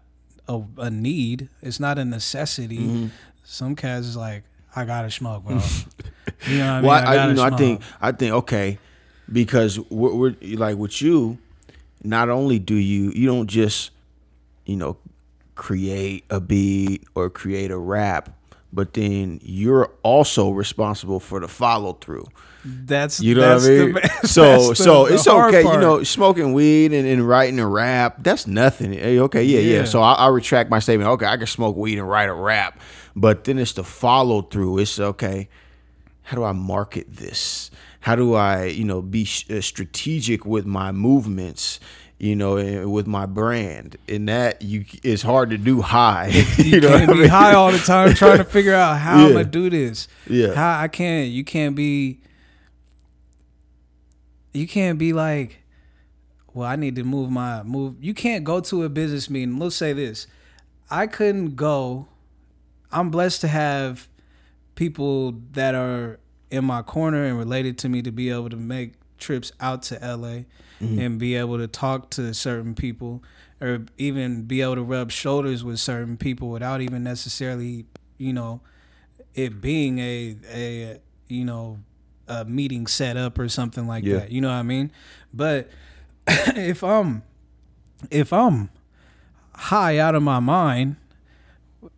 a, a need. It's not a necessity. Mhm. Some cats is like, I gotta smoke, bro. you know what I mean? Well, I, I, you know, I think I think okay, because we're, we're like with you. Not only do you you don't just you know create a beat or create a rap, but then you're also responsible for the follow through. that's You know that's what I mean? The, so the- so the it's okay, you know, smoking weed and, and writing a rap, that's nothing. Hey, okay, yeah, yeah. Yeah. So I, I retract my statement. Okay, I can smoke weed and write a rap, but then it's the follow through. It's okay. How do I market this? How do I, you know, be sh- uh, strategic with my movements? You know, eh, with my brand, and that you it's hard to do high. You, know can't what I be mean? high all the time trying to figure out how I'm gonna do this. Yeah. How I can't you can't be you can't be like, well, I need to move my move. You can't go to a business meeting. Let's say this. I couldn't go. I'm blessed to have people that are in my corner and related to me to be able to make trips out to LA Mm-hmm. and be able to talk to certain people or even be able to rub shoulders with certain people without even necessarily, you know, it being a a you know a meeting set up or something like Yeah. that. You know what I mean? But if I'm if I'm high out of my mind,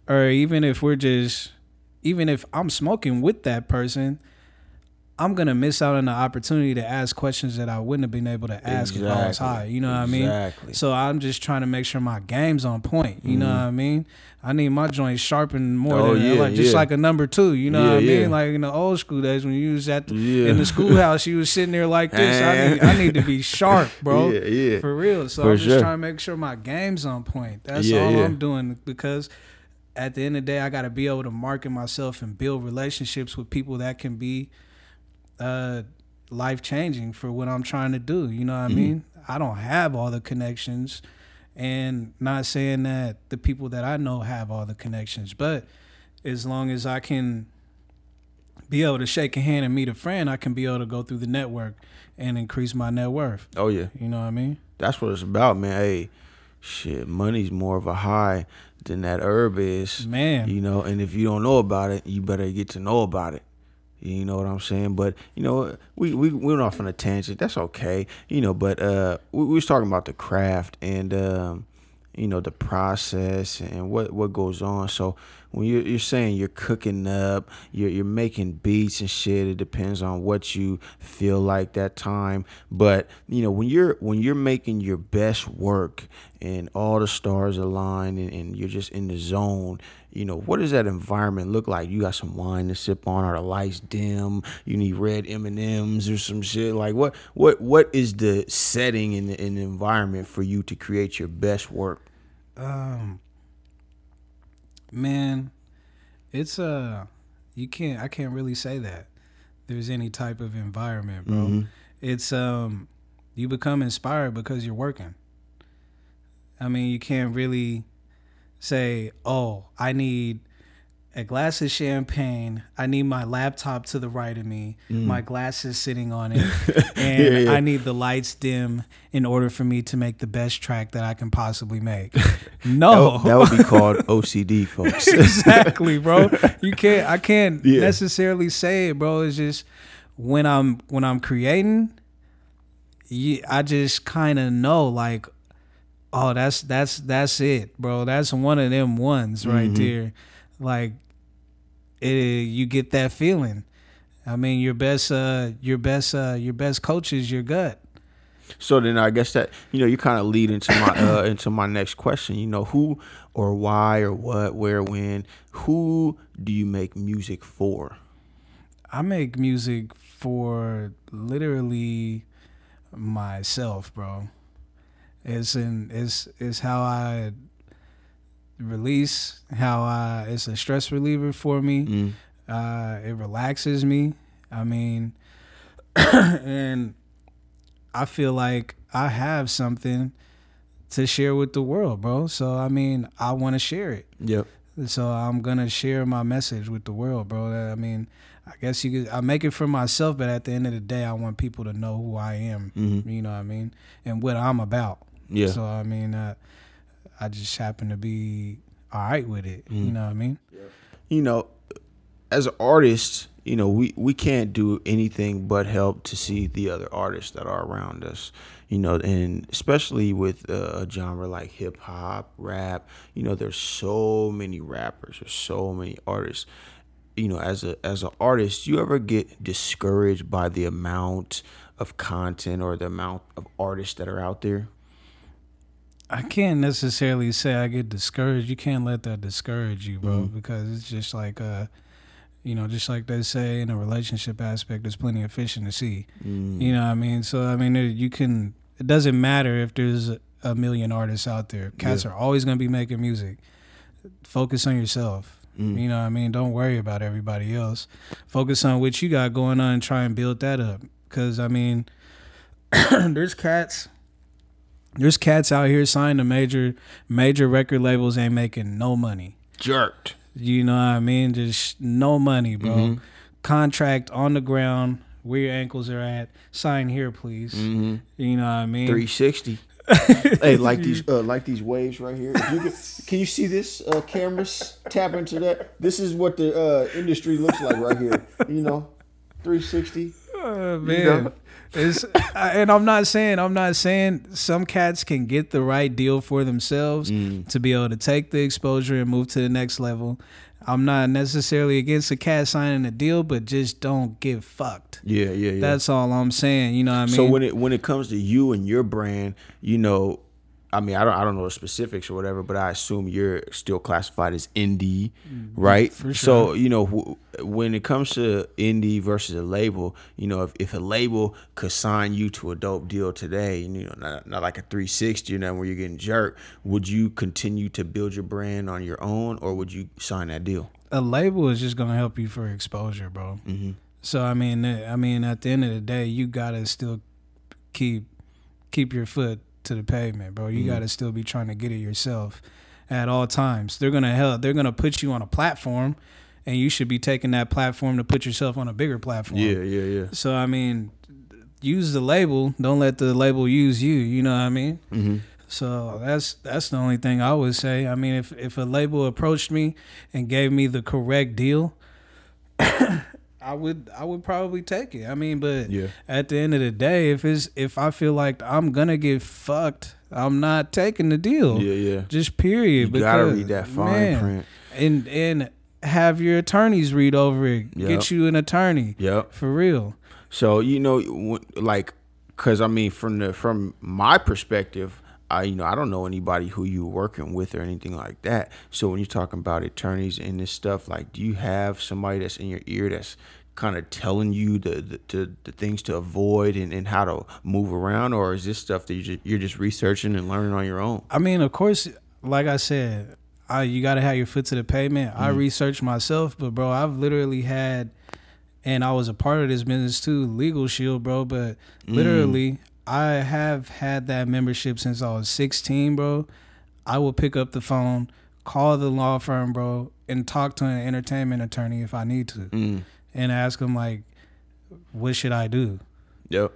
or even if we're just even if I'm smoking with that person, I'm gonna miss out on the opportunity to ask questions that I wouldn't have been able to ask if I was high. You know what I mean? Exactly. So I'm just trying to make sure my game's on point. You know Mhm. what I mean? I need my joints sharpened more Oh, than yeah, like just yeah. like a number two. You know Yeah, what I mean? Like in the old school days when you was at the, in the schoolhouse, you was sitting there like this. I need, I need to be sharp, bro. Yeah, yeah. For real. So For I'm just sure. trying to make sure my game's on point. That's all. I'm doing because at the end of the day, I got to be able to market myself and build relationships with people that can be uh, life changing for what I'm trying to do. You know what I Mhm. mean? I don't have all the connections, and not saying that the people that I know have all the connections, but as long as I can be able to shake a hand and meet a friend, I can be able to go through the network and increase my net worth. Oh yeah. You know what I mean? That's what it's about, man. Hey, shit, money's more of a high than that herb is. Man. You know, and if you don't know about it, you better get to know about it. You know what I'm saying? But you know, we we we went off on a tangent. That's okay. You know, but uh, we, we was talking about the craft and um, you know, the process and what what goes on. So when you're you're saying you're cooking up, you're you're making beats and shit. It depends on what you feel like that time. But you know, when you're when you're making your best work and all the stars align and, and you're just in the zone, you know, what does that environment look like? You got some wine to sip on, or the lights dim? You need red M and M's or some shit. Like what what what is the setting in the, in the environment for you to create your best work? Um, man, it's uh, you can't. I can't really say that there's any type of environment, bro. Mhm. It's um, you become inspired because you're working. I mean, you can't really say, "Oh, I need a glass of champagne. I need my laptop to the right of me, my glasses sitting on it, and Mm. Yeah, yeah. I need the lights dim in order for me to make the best track that I can possibly make. No, That would be called OCD, folks. exactly, bro. You can't. I can't Yeah. necessarily say it, bro. It's just when I'm when I'm creating, I just kind of know, like, oh, that's that's that's it, bro. That's one of them ones right there. Like, it, you get that feeling. I mean, your best, uh, your best, uh, your best coach is your gut. So then I guess that you know you kind of lead into my uh, into my next question. You know who or why or what, where, when, who do you make music for? I make music for literally myself, bro. It's in it's it's how I release, how I it's a stress reliever for me. Mm. Uh it relaxes me. I mean and I feel like I have something to share with the world, bro. So I mean, I want to share it. Yep. So I'm gonna share my message with the world, bro. I mean, I guess you could. I make it for myself, but at the end of the day, I want people to know who I am. Mhm. You know what I mean, and what I'm about. Yeah. So I mean, uh, I just happen to be all right with it. Mm. You know what I mean? you know, as an artist, you know, we, we can't do anything but help to see the other artists that are around us, you know, and especially with uh, a genre like hip hop, rap, you know, there's so many rappers, there's so many artists. You know, as a as an artist, you ever get discouraged by the amount of content or the amount of artists that are out there? I can't necessarily say I get discouraged. You can't let that discourage you, bro, Mhm. because it's just like uh, you know, just like they say in a relationship aspect, there's plenty of fish in the sea. Mm. You know what I mean? So I mean, you can. It doesn't matter if there's a- a million artists out there. Cats Yeah. are always gonna be making music. Focus on yourself. Mm. You know what I mean? Don't worry about everybody else. Focus on what you got going on and try and build that up. Cause I mean, there's cats. There's cats out here signed to major major record labels ain't making no money. Jerked. You know what I mean? Just no money, bro. Mhm. Contract on the ground, where your ankles are at. Sign here, please. hmm You know what I mean? 360. hey, like these, uh, like these waves right here. You can, can you see this? Uh, cameras tap into that. This is what the uh, industry looks like right here. You know, 360. Uh, You man. know? It's, and I'm not saying I'm not saying some cats can get the right deal for themselves Mm. to be able to take the exposure and move to the next level. I'm not necessarily against a cat signing a deal, but just don't get fucked. Yeah, yeah, yeah. That's all I'm saying. You know what I mean? so when it when it comes to you and your brand, you know, I mean, I don't I don't know the specifics or whatever, but I assume you're still classified as indie, right? Mm-hmm. for So you know, wh- when it comes to indie versus a label, you know, if, if a label could sign you to a dope deal today, you know, not, not like a 360, you know, where you're getting jerked, would you continue to build your brand on your own, or would you sign that deal? a label is just gonna help you for exposure, bro. Mm-hmm. So I mean, uh, I mean, at the end of the day, you gotta still keep keep your foot to the pavement, bro. You Mhm. gotta still be trying to get it yourself at all times. They're gonna help. They're gonna put you on a platform, and you should be taking that platform to put yourself on a bigger platform. Yeah, yeah, yeah. So I mean, use the label. Don't let the label use you. You know what I mean? Mm-hmm. So that's that's the only thing I would say. I mean, if if a label approached me and gave me the correct deal, I would I would probably take it. I mean, but Yeah. at the end of the day, if it's if I feel like I'm gonna get fucked, I'm not taking the deal. Yeah, yeah. Just period. You gotta read that fine man, print. and and have your attorneys read over it. Yep. Get you an attorney Yep. for real. So you know, like, cause I mean, from the from my perspective, I you know I don't know anybody who you working with or anything like that. So when you're talking about attorneys and this stuff, like, do you have somebody that's in your ear that's kind of telling you the the, to, the things to avoid and, and how to move around, or is this stuff that you just, you're just researching and learning on your own? I mean, of course, like I said, I you got to have your foot to the pavement. I Mm-hmm. researched myself, but bro, I've literally had, and I was a part of this business too, Legal Shield, bro. But Mm. I have had that membership since I was 16, bro. I will pick up the phone, call the law firm, bro, and talk to an entertainment attorney if I need to, Mm. and ask them like, what should I do, Yep.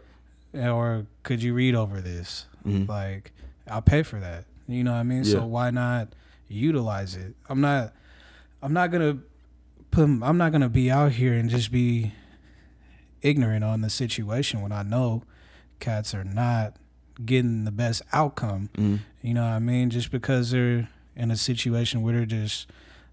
or could you read over this? Mhm. Like, I'll pay for that. You know what I mean? Yeah. So why not utilize it? I'm not. I'm not gonna put. I'm not gonna be out here and just be ignorant on the situation when I know cats are not getting the best outcome. Mm. You know what I mean? Just because they're in a situation where they're just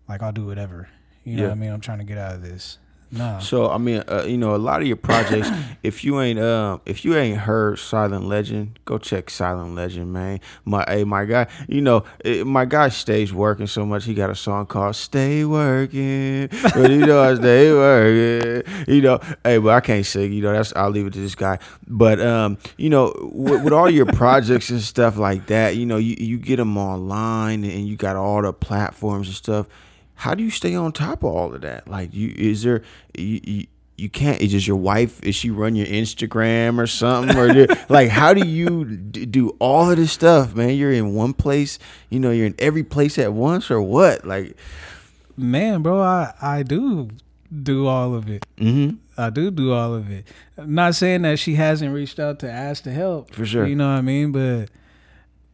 like, I'll do whatever. You know Yeah. what I mean? I'm trying to get out of this. Nah. So I mean, uh, you know, a lot of your projects. if you ain't, um, if you ain't heard Silent Legend, go check Silent Legend, man. My, hey, my guy, you know, eh, my guy stays working so much. He got a song called "Stay Working," but you know, I stay working. You know, hey, but I can't sing. You know, that's I'll leave it to this guy. But um, you know, with, with all your projects and stuff like that, you know, you you get them online and you got all the platforms and stuff how do you stay on top of all of that? Like, you is there you you, you can't? Is just your wife? Is she run your Instagram or something? Or like, how do you d- do all of this stuff, man? You're in one place, you know, you're in every place at once, or what? Like, Man, bro, I, I do do all of it. mm-hmm. I do do all of it. I'm not saying that she hasn't reached out to ask to help. For sure. You know what I mean? But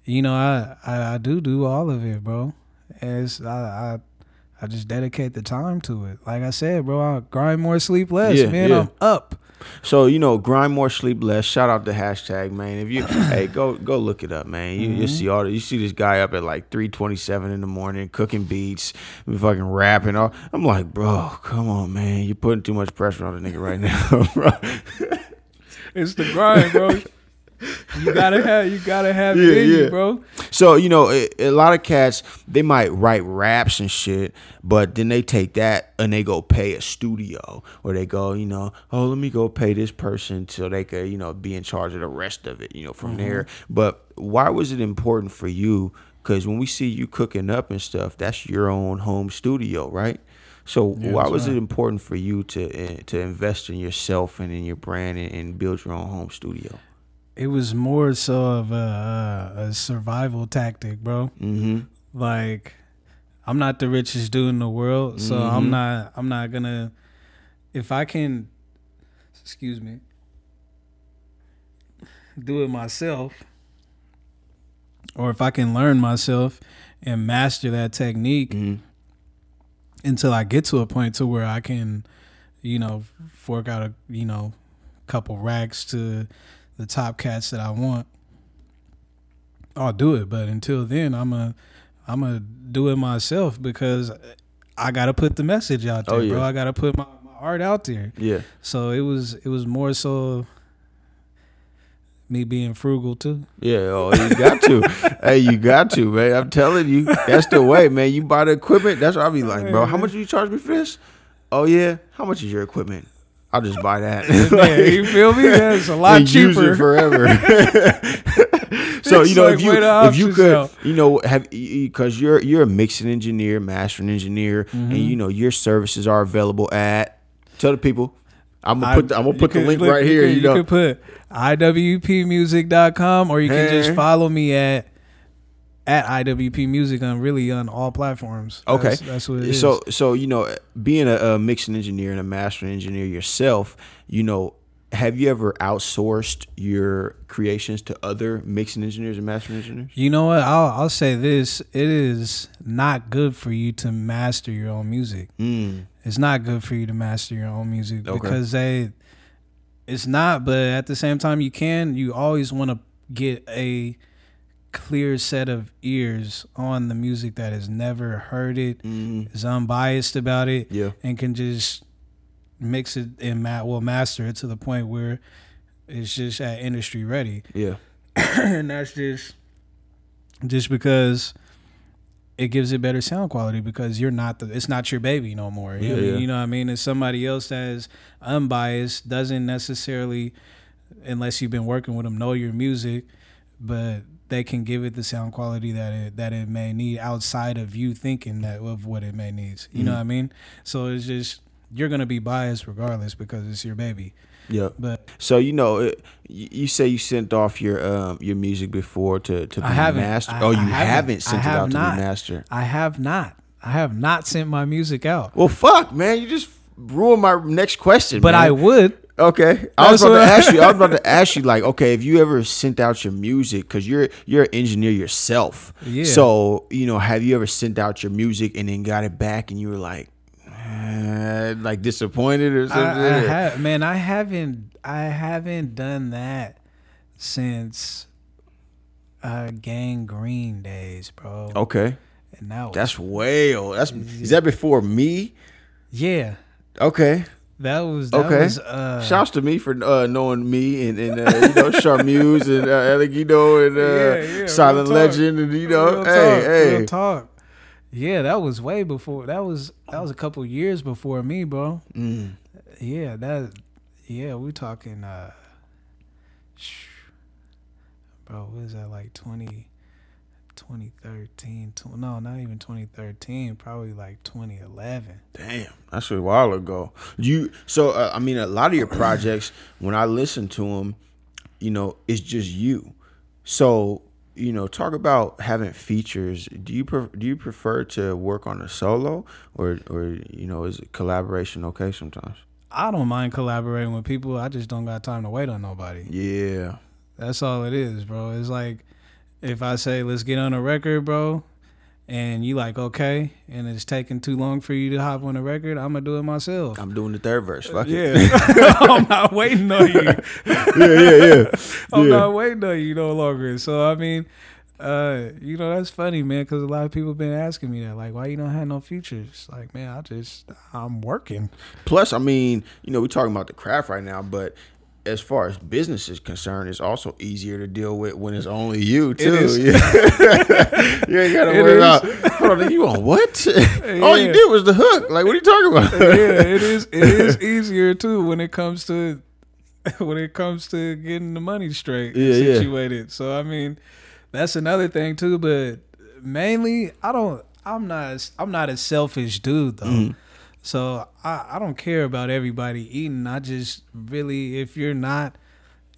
you know, I I, I do do all of it, bro. As I, I I just dedicate the time to it. Like I said, bro, I grind more, sleep less. Yeah, man, yeah. I'm up. So you know, grind more, sleep less. Shout out the hashtag, man. If you hey, go go look it up, man. You you mm-hmm. see all the, you see this guy up at like three twenty seven in the morning cooking beats, fucking rapping. All I'm like, bro, come on, man. You're putting too much pressure on the nigga right now, bro. It's the grind, bro. you gotta have you gotta have Yeah, it in yeah. you, bro. So you know, a, a lot of cats they might write raps and shit, but then they take that and they go pay a studio, or they go, you know, oh let me go pay this person so they could, you know, be in charge of the rest of it, you know, from there. But why was it important for you? Because when we see you cooking up and stuff, that's your own home studio, right? So Yeah, why was it important for you to uh, to invest in yourself and in your brand and, and build your own home studio? It was more so of a, a survival tactic, bro. Mm-hmm. like I'm not the richest dude in the world, so Mhm. I'm not I'm not gonna if I can excuse me do it myself or if I can learn myself and master that technique Mm-hmm. until I get to a point to where I can you know fork out a you know couple racks to the top cats that I want I'll do it but until then I'm a I'm gonna do it myself because I gotta put the message out oh, there, Oh, yeah. bro. I gotta put my, my art out there. Yeah. So it was it was more so me being frugal too. Yeah, oh, you got to. hey, you got to, man. I'm telling you, that's the way, man. You buy the equipment. That's what I'll be like, bro. How much do you charge me for this? Oh yeah, how much is your equipment? I'll just buy that. Yeah, you feel me? That's a lot cheaper. it forever. so It's you know like, if you if you could out. you know have because you're you're a mixing engineer, mastering engineer, Mm-hmm. and you know your services are available at. Tell the people. I'm gonna I- put the, I'm gonna put the link look, right you here. could- you know. could put iwpmusic.com or you can Hey. just follow me at at IWP Music on really on all platforms. Okay, That's, that's what it is. so so you know, being a, a mixing engineer and a mastering engineer yourself, you know, have you ever outsourced your creations to other mixing engineers and mastering engineers? You know what? I'll I'll say this: it is not good for you to master your own music. Mm. It's not good for you to master your own music Okay. because they. It's not, but at the same time, you can. You always want to get a clear set of ears on the music that has never heard it, Mm. is unbiased about it, Yeah. and can just mix it and ma- well master it to the point where it's just at industry ready. Yeah. and that's just just because it gives it better sound quality because you're not the it's not your baby no more. You, know, Yeah, mean? yeah. you know what I mean? It's somebody else that is unbiased, doesn't necessarily unless you've been working with them know your music, but they can give it the sound quality that it that it may need outside of you thinking that of what it may needs. You know Mhm. what I mean? So it's just you're gonna be biased regardless because it's your baby. Yeah. But So you know, it, you, say you sent off your um your music before to to be mastered. Oh, you I haven't. haven't, sent have it out not. to be mastered. I have not. I have not sent my music out. Well, fuck, man, you just ruined my next question. But man. I would. Okay, I was about to ask you. I was about to ask you, like, okay, if you ever sent out your music, because you're you're an engineer yourself. Yeah. So you know, have you ever sent out your music and then got it back and you were like, eh, like disappointed or something? I, I have, man, I haven't, I haven't done that since uh, Gang Green days, bro. okay, And that was, that's way old. That's is that before me? yeah, Okay. that was that Okay. was uh, Shouts to me for uh, knowing me and, and uh, you know Charmuse and uh, Elegino and uh, Yeah, yeah, Silent. Legend and you know real hey talk, hey real talk. Yeah, that was way before. That was that was a couple years before me, bro. Mm. Yeah, that. Yeah, we're talking. uh sh- Bro, what is that like 20, 2013? tw- no, not even 2013. Probably like 2011. Damn, that's a while ago. You so uh, I mean, a lot of your projects when I listen to them, you know, it's just you. So you know, talk about having features. Do you pre- do you prefer to work on a solo or or you know is collaboration okay sometimes? I don't mind collaborating with people. I just don't got time to wait on nobody. Yeah, That's all it is, bro. It's like if I say let's get on a record, bro, and you like okay, and it's taking too long for you to hop on a record, I'm gonna do it myself. I'm doing the third verse. Fuck it. Yeah, I'm not waiting on you. yeah, yeah, yeah. I'm Yeah. not waiting on you no longer. So I mean, uh, you know that's funny, man, because a lot of people been asking me that, like, why you don't have no features? Like, man, I just I'm working. Plus, I mean, you know, we're talking about the craft right now, but as far as business is concerned, it's also easier to deal with when it's only you too. Yeah. you ain't gotta It worry is. about. Hold on, you on what? All you did was the hook. Like, what are you talking about? yeah, it is. It is easier too when it comes to when it comes to getting the money straight, Yeah, yeah. situated. So I mean, that's another thing too. But mainly, I don't. I'm not. I'm not a selfish dude though. Mm-hmm. So I, I don't care about everybody eating. I just really, if you're not,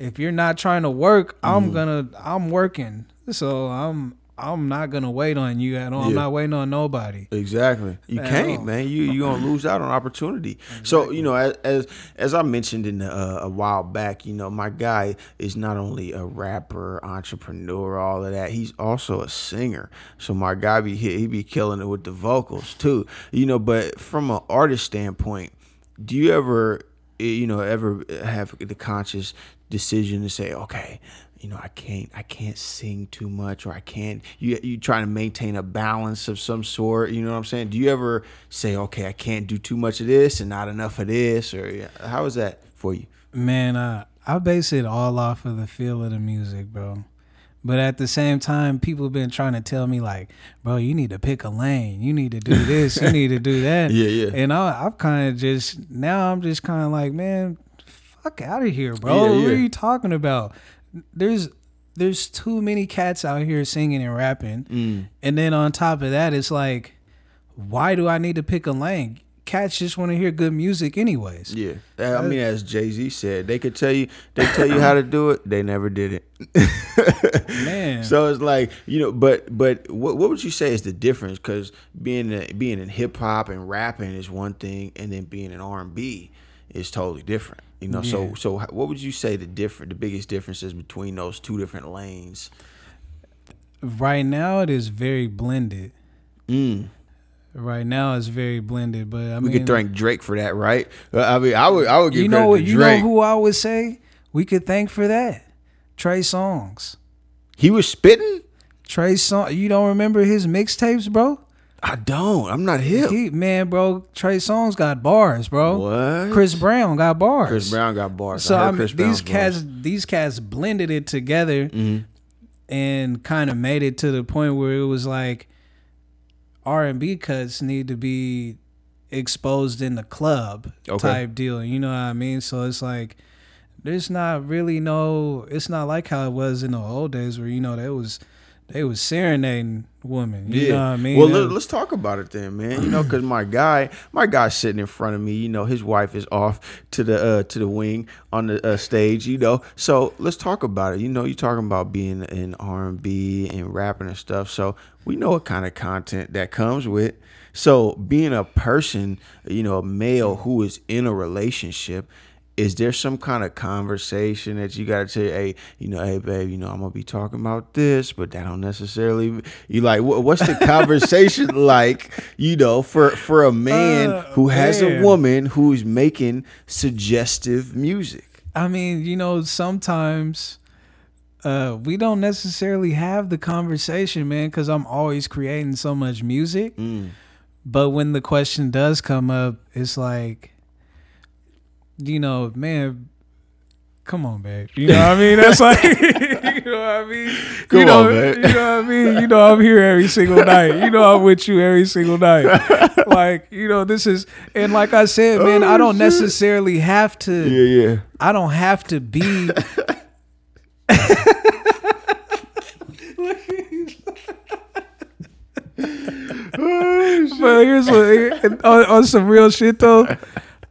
if you're not trying to work. I'm mm-hmm. gonna. I'm working. So I'm. I'm not gonna wait on you at all. I'm not waiting on nobody. Exactly. You can't, all. man. You you gonna lose out on opportunity. So you know, as as, as I mentioned in uh, a while back, you know, my guy is not only a rapper, entrepreneur, all of that. He's also a singer. So my guy be he, he be killing it with the vocals too. You know, but from an artist standpoint, do you ever you know ever have the conscious decision to say, okay, you know, I can't, I can't sing too much, or I can't. You, you trying to maintain a balance of some sort. You know what I'm saying? Do you ever say, okay, I can't do too much of this and not enough of this, or yeah, how is that for you? Man, uh, I base it all off of the feel of the music, bro. But at the same time, people have been trying to tell me like, bro, you need to pick a lane. You need to do this. you need to do that. Yeah, yeah. And I, I've kind of just now I'm just kind of like, man, fuck out of here, bro. Yeah, What are you talking about? There's there's too many cats out here singing and rapping, Mm. and then on top of that, it's like, why do I need to pick a lane? Cats just want to hear good music, anyways. Yeah, I mean, as Jay Z said, they could tell you, they tell you how to do it, they never did it. Man. So it's like you know, but but what what would you say is the difference? Because being a, being in hip hop and rapping is one thing, and then being in R and B is totally different. You know, so Yeah. so h- what would you say the different, the biggest differences between those two different lanes? right now it is very blended. Mm. Right now it's very blended, but I We mean, could thank Drake for that, right? Uh, I mean, I would I would give you know, you Drake. know who I would say we could thank for that. Trey Songz. he was spitting. Trey Song. You don't remember his mixtapes, bro? I don't. I'm not hip. He, man, bro, Trey Songz got bars, bro. What? Chris Brown got bars. Chris Brown got bars. So I I mean, these cats, bars. these cats blended it together Mhm. and kind of made it to the point where it was like R and B cuts need to be exposed in the club Okay. type deal. You know what I mean? So it's like there's not really no. It's not like how it was in the old days where you know they was they was serenading woman. You know what I mean? Well, let, us talk about it then, man. You know, because my guy, my guy's sitting in front of me. You know, his wife is off to the uh, to the wing on the uh, stage. You know, so let's talk about it. You know, you're talking about being in R and B and rapping and stuff. So we know what kind of content that comes with. So being a person, you know, a male who is in a relationship. Is there some kind of conversation that you gotta say, hey, you know, hey, babe, you know, I'm gonna be talking about this, but that don't necessarily. You like, wha- what's the conversation like, you know, for for a man Uh, who has man. a woman who's making suggestive music? I mean, you know, sometimes uh, we don't necessarily have the conversation, man, because I'm always creating so much music. But when the question does come up, it's like, you know, man, come on, babe. You know what I mean? That's like, you know what I mean? Come you know, on, babe. You know what I mean? You know, I'm here every single night. You know, I'm with you every single night. like, you know, this is, and like I said, man, I Oh, don't shit. necessarily have to. Yeah, yeah. I don't have to be. Oh, but here's what on, on some real shit though.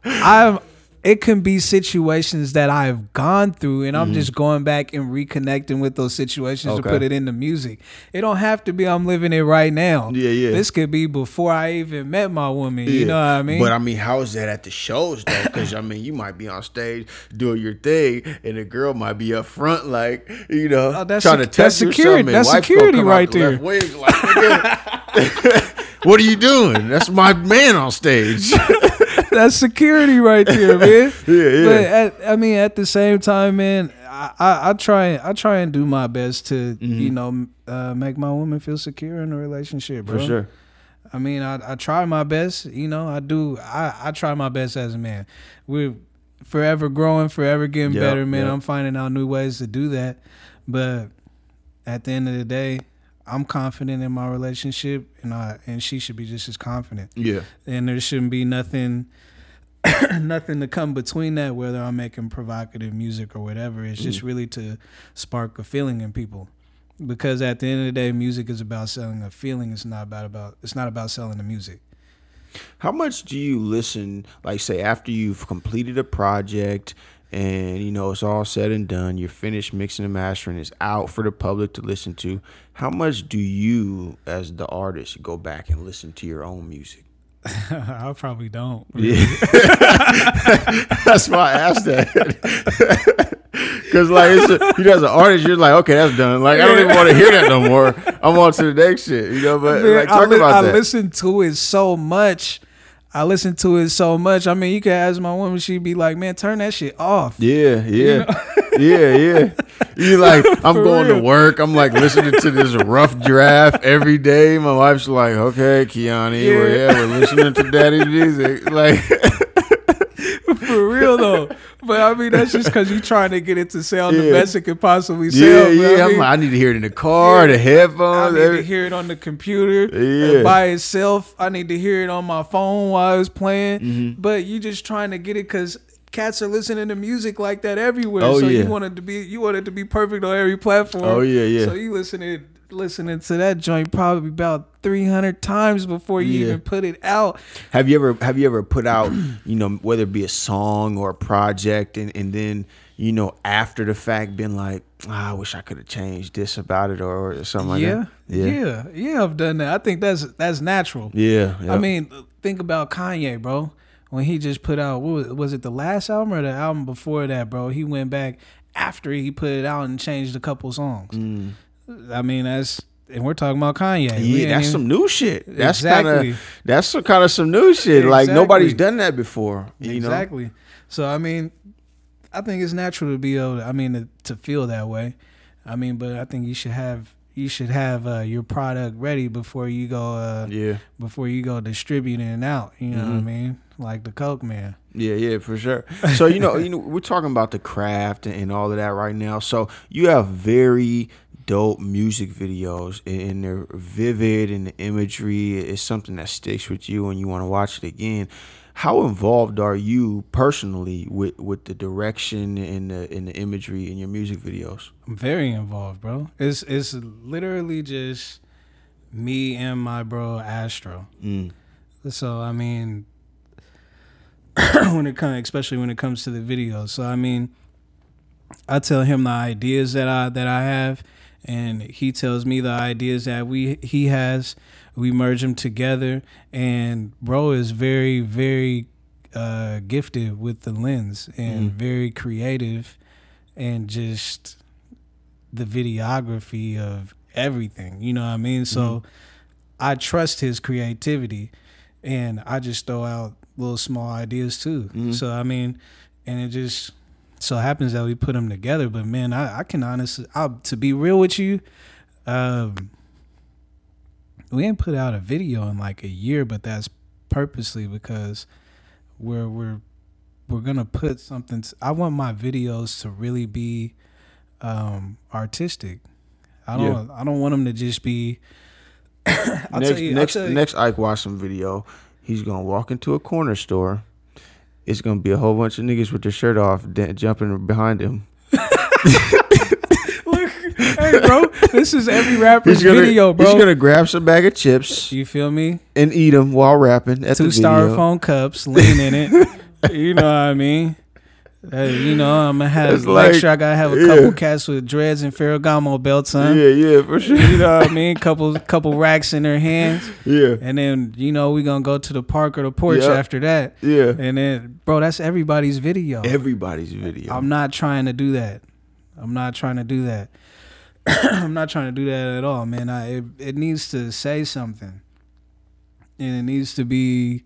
I'm. It can be situations that I've gone through, and I'm mm-hmm. just going back and reconnecting with those situations Okay. to put it into music. It don't have to be I'm living it right now. Yeah, yeah. This could be before I even met my woman. You know what I mean? But I mean, how is that at the shows though? Because I mean, you might be on stage doing your thing, and the girl might be up front, like you know, Oh, that's trying sec- to that's text you security- something, that's security right there. wing, like, what are you doing? That's my man on stage. That's security right there, man. Yeah, yeah. But at, I mean, at the same time, man, I, I, I try I try and do my best to you know uh, make my woman feel secure in a relationship, bro. For sure. I mean, I, I try my best. You know, I do. I, I try my best as a man. We're forever growing, forever getting Yep, better, man. yep. I'm finding out new ways to do that. But at the end of the day, I'm confident in my relationship, and I and she should be just as confident Yeah. and there shouldn't be nothing nothing to come between that whether i'm making provocative music or whatever it's just Mm. really to spark a feeling in people because at the end of the day music is about selling a feeling it's not about about it's not about selling the music How much do you listen, like say after you've completed a project and you know it's all said and done, you're finished mixing and mastering, it's out for the public to listen to. How much do you as the artist go back and listen to your own music? i probably don't Yeah. that's why I asked that. Cause like it's a, you know, as an artist, you're like, okay, that's done. Like I don't even want to hear that no more. I'm on to the next shit, you know. But Man, like, I, talk li- about I that. listen to it so much i listen to it so much i mean you can ask my woman she'd be like man turn that shit off Yeah, yeah, yeah, yeah. You like, I'm For going to work. I'm like listening to this rough draft every day. My wife's like, okay, Kiani, Yeah. we're, yeah, we're listening to daddy's music. Like, For real though. But I mean that's just cause you're trying to get it to sound the Yeah. best it could possibly sound. yeah, yeah. I, mean, like, I need to hear it in the car, the headphones. I need to hear it on the computer Yeah. uh, by itself. I need to hear it on my phone while I was playing. Mm-hmm. But you just trying to get it because cats are listening to music like that everywhere. Oh, so yeah. you wanted to be you want it to be perfect on every platform. Oh, yeah, yeah. So you listening listening to that joint probably about three hundred times before you Yeah. even put it out. Have you ever have you ever put out, you know, whether it be a song or a project and, and then, you know, after the fact been like, ah, I wish I could have changed this about it or, or something like yeah, that? yeah, yeah. Yeah. I've done that. I think that's that's natural. Yeah. yeah. I mean, think about Kanye, bro. When he just put out, what was, was it the last album or the album before that, bro? He went back after he put it out and changed a couple songs. I mean, that's and we're talking about Kanye. Mm. Yeah, that's even- some new shit. That's Exactly. kind of that's some kind of some new shit. Like nobody's done that before. You exactly. So I mean, I think it's natural to be able. To, I mean, to, to feel that way. I mean, but I think you should have you should have uh, your product ready before you go. Uh. Yeah, Before you go distributing it out. You know what I mean? Like the Coke man. yeah, yeah, for sure. So you know, you know, we're talking about the craft and, all of that right now. So you have very dope music videos and they're vivid and the imagery is something that sticks with you and you want to watch it again. How involved are you personally with, with the direction and the and the imagery in your music videos? I'm very involved, bro. It's it's literally just me and my bro Astro. Mm. So I mean, when it comes, especially when it comes to the video. So I mean, I tell him the ideas that I that I have, and he tells me the ideas that we he has. We merge them together, and bro is very very uh, gifted with the lens and very creative, and just the videography of everything. You know what I mean? So I trust his creativity, and I just throw out little small ideas too. So I mean, and it just so happens that we put them together. But man, I, I can honestly, I, to be real with you, um, we ain't put out a video in like a year, but that's purposely because we're we're we're gonna put something. I want my videos to really be um, artistic. I don't. I don't want them to just be. I'll next tell you. next I'll tell you, next Ike Watson video, he's gonna walk into a corner store. It's gonna be a whole bunch of niggas with their shirt off, da- jumping behind him. Look, hey, bro, this is every rapper's He's gonna, video, bro. He's gonna grab some bag of chips you feel me? and eat them while rapping at Two the video. styrofoam cups, lean in it. you know what I mean? Uh, you know, I'm gonna have It's make like- sure I gotta have a yeah. couple cats with dreads and Ferragamo belts on. Yeah, yeah, for sure. You know what I mean? Couple couple racks in their hands, Yeah, and then you know we gonna go to the park or the porch Yeah. after that. yeah. And then, bro, that's everybody's video. Everybody's video. I'm not trying to do that. I'm not trying to do that. I'm not trying to do that at all, man. I it, it needs to say something, and it needs to be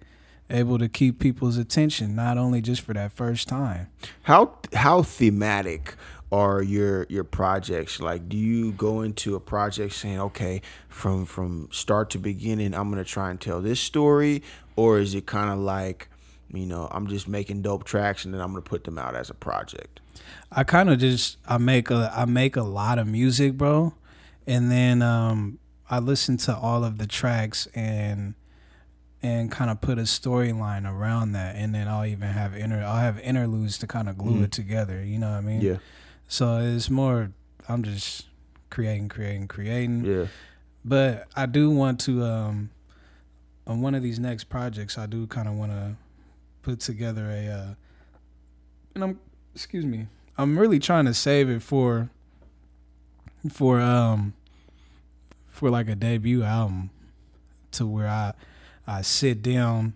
able to keep people's attention, not only just for that first time. How how thematic are your your projects? Like, do you go into a project saying, okay, from from start to beginning, I'm gonna try and tell this story, or is it kind of like, you know, I'm just making dope tracks and then I'm gonna put them out as a project? I kind of just I make a I make a lot of music, bro, and then um I listen to all of the tracks and and kind of put a storyline around that, and then I'll even have inter I'll have interludes to kind of glue it together. You know what I mean? Yeah, So it's more I'm just creating, creating, creating. yeah. But I do want to um on one of these next projects I do kind of want to put together a uh and I'm excuse me. I'm really trying to save it for for um for like a debut album to where I I sit down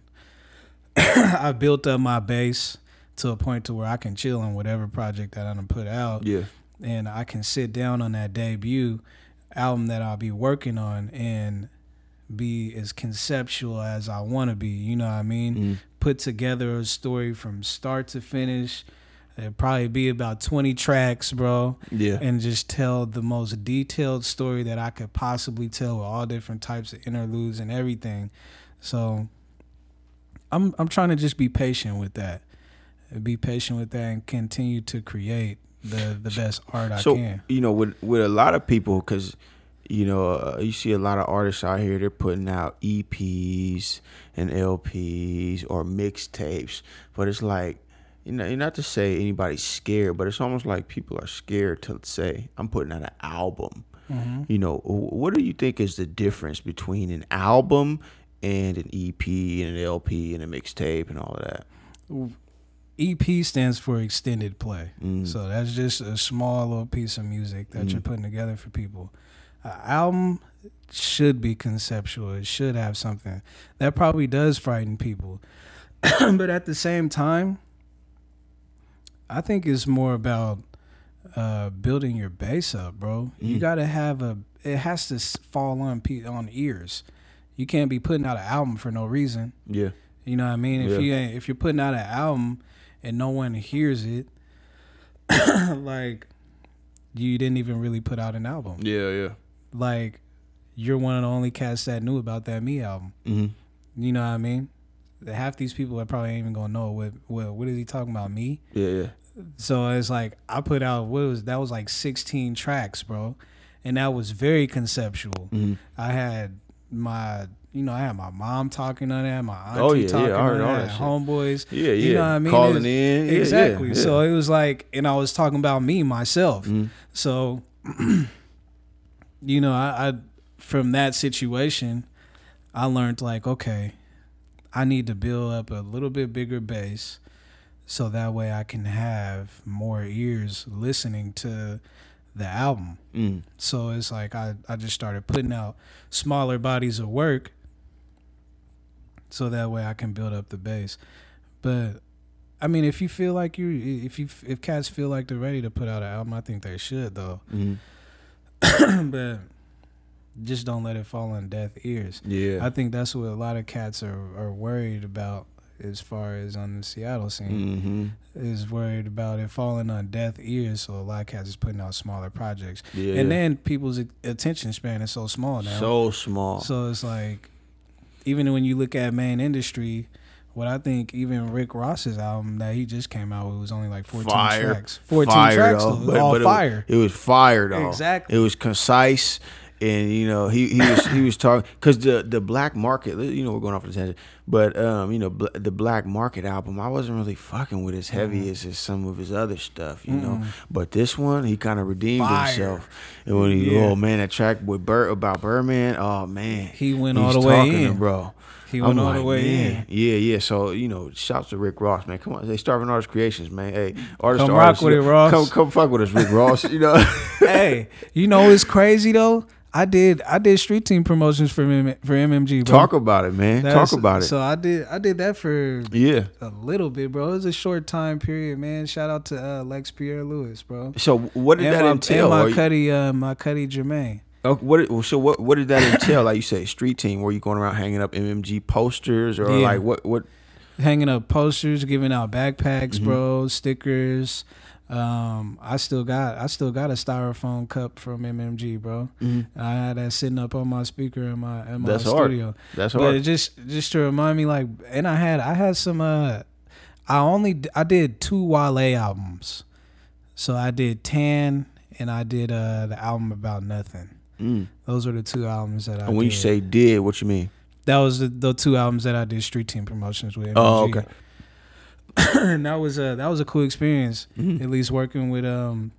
I built up my base to a point to where I can chill on whatever project that I'm gonna put out Yeah, and I can sit down on that debut album that I'll be working on and be as conceptual as I want to be. You know what I mean? Mhm. Put together a story from start to finish. It'd probably be about 20 tracks, bro, yeah. and just tell the most detailed story that I could possibly tell with all different types of interludes and everything. So I'm I'm trying to just be patient with that. Be patient with that and continue to create the the best art I so can. you know, with with a lot of people, because you know, uh, you see a lot of artists out here. They're putting out EPs and LPs or mixtapes, but it's like. You know, not to say anybody's scared, but it's almost like people are scared to say, "I'm putting out an album." Mm-hmm. You know, what do you think is the difference between an album and an EP and an LP and a mixtape and all of that? EP stands for extended play. Mm. So that's just a small little piece of music that you're putting together for people. An album should be conceptual. It should have something. That probably does frighten people. but at the same time, I think it's more about uh, building your base up, bro. You Mm. got to have a it has to fall on on ears. You can't be putting out an album for no reason. Yeah, You know what I mean? If Yeah. you ain't, if you're putting out an album and no one hears it, like you didn't even really put out an album. yeah, yeah. Like you're one of the only cats that knew about that me album. hmm You know what I mean? Half these people are probably ain't even gonna know what what what is he talking about me? Yeah, yeah. So it's like I put out what was that was like 16 tracks, bro, and that was very conceptual. Mhm. I had my you know I had my mom talking on that, my auntie Oh, yeah, yeah, talking heard on that, that homeboys. Yeah, yeah. You know what I mean? Calling It's- in. Yeah, exactly. yeah, So it was like, and I was talking about me myself. Mhm. So, you know, I, I from that situation, I learned like, okay, I need to build up a little bit bigger base so that way I can have more ears listening to the album. Mm. So it's like I, I just started putting out smaller bodies of work so that way I can build up the base. But I mean, if you feel like you, if you, if cats feel like they're ready to put out an album, I think they should though. Mm. but just don't let it fall on deaf ears. Yeah. I think that's what a lot of cats are, are worried about as far as on the Seattle scene mm-hmm. is worried about it falling on deaf ears. So a lot of cats is putting out smaller projects, Yeah. and then people's attention span is so small now. so small. So it's like, even when you look at main industry, what I think even Rick Ross's album that he just came out with was only like 14 Fire. tracks. 14 fire, tracks, though. though, But- all but it was- fire. It was fire though. Exactly. It was concise, and you know he he was he was talking because the the black market. You know we're going off on a tangent, but um you know bl- the black market album I wasn't really fucking with as heavy as, as some of his other stuff. You know, but this one he kind of redeemed Fire. himself. And when he Yeah. oh man that track with Bird about Birdman oh man He went all the way in. bro. He went I'm all the like, way man. in. Yeah, yeah. So you know, shouts to Rick Ross, man. Come on, they starving artist creations, man. Hey, artist Come to rock artist, with it, Ross. Come, come fuck with us, Rick Ross. You know. hey, you know it's crazy though? I did I did street team promotions for M- for MMG. Bro. Talk about it, man. That's- Talk about it. So I did I did that for yeah. a little bit, bro. It was a short time period, man. Shout out to uh, Lex Pierre Lewis, bro. So what did and that my, entail? And Are my you- uh, my Cuddy Jermaine. Oh, what? So what? What did that entail? Like you say, street team. Were you going around hanging up MMG posters or Yeah. like what? What? hanging up posters, giving out backpacks, Mhm. bro, stickers. Um, I still got I still got a styrofoam cup from MMG, bro. I had that sitting up on my speaker in my in my That's hard. studio. That's But hard. it just just to remind me, like, and I had I had some. uh I only I did two Wale albums, so I did Tan and I did uh the album about nothing. Mm. Those were the two albums that I. And when you say did, what you mean? that was the, the two albums that I did street team promotions with. Oh, okay. and that was a that was a cool experience. Mhm. At least working with um,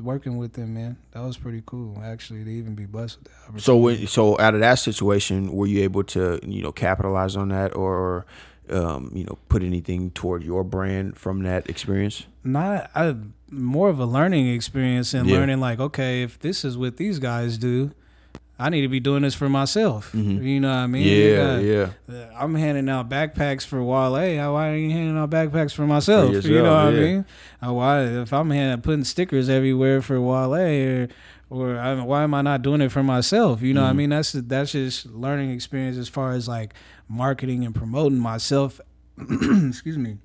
working with them, man. That was pretty cool. Actually, to even be blessed with that. So when so out of that situation, were you able to you know capitalize on that or um, you know put anything toward your brand from that experience? not I more of a learning experience and Yeah. learning like, okay, if this is what these guys do, I need to be doing this for myself. Mhm. You know what I mean? You yeah, yeah. uh, I'm handing out backpacks for Wale. Why are you handing out backpacks for myself? you yourself, know what yeah. I mean? Uh, Why if I'm handing, putting stickers everywhere for Wale or or I, why am I not doing it for myself? You know what I mean? That's that's just learning experience as far as like marketing and promoting myself. excuse me.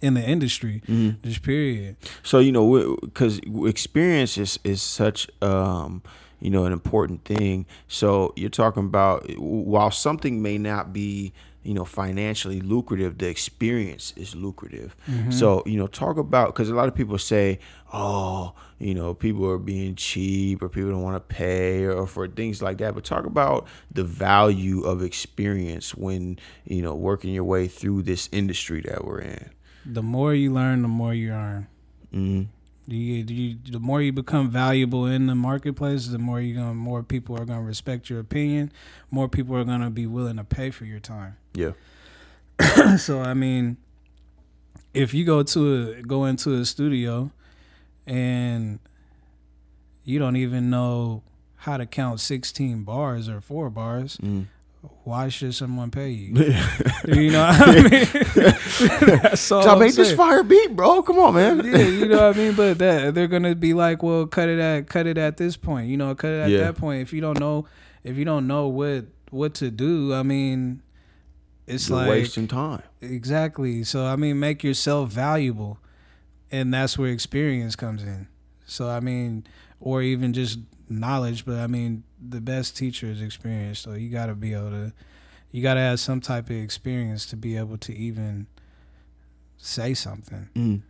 In the industry, Mhm. just period. So you know, because experience is is such um, you know an important thing. So you're talking about while something may not be you know financially lucrative, the experience is lucrative. So you know, talk about because a lot of people say, oh, you know, people are being cheap or people don't want to pay or, for things like that. But talk about the value of experience when you know working your way through this industry that we're in. The more you learn, the more you earn. hmm You, you, the more you become valuable in the marketplace, the more you gonna, more people are gonna respect your opinion. More people are gonna be willing to pay for your time. Yeah. so I mean, if you go to a, go into a studio and you don't even know how to count sixteen bars or four bars, Mm. why should someone pay you? you know what I mean? That's all So I made this fire beat, bro. Come on, man. yeah, you know what I mean. But that they're gonna be like, well, cut it at cut it at this point. You know, cut it at Yeah. that point. If you don't know, if you don't know what what to do, I mean, it's You're like wasting time. exactly. So I mean, make yourself valuable, and that's where experience comes in. So I mean, or even just knowledge. But I mean, the best teacher is experience. So you got to be able to, you got to have some type of experience to be able to even say something. Mm.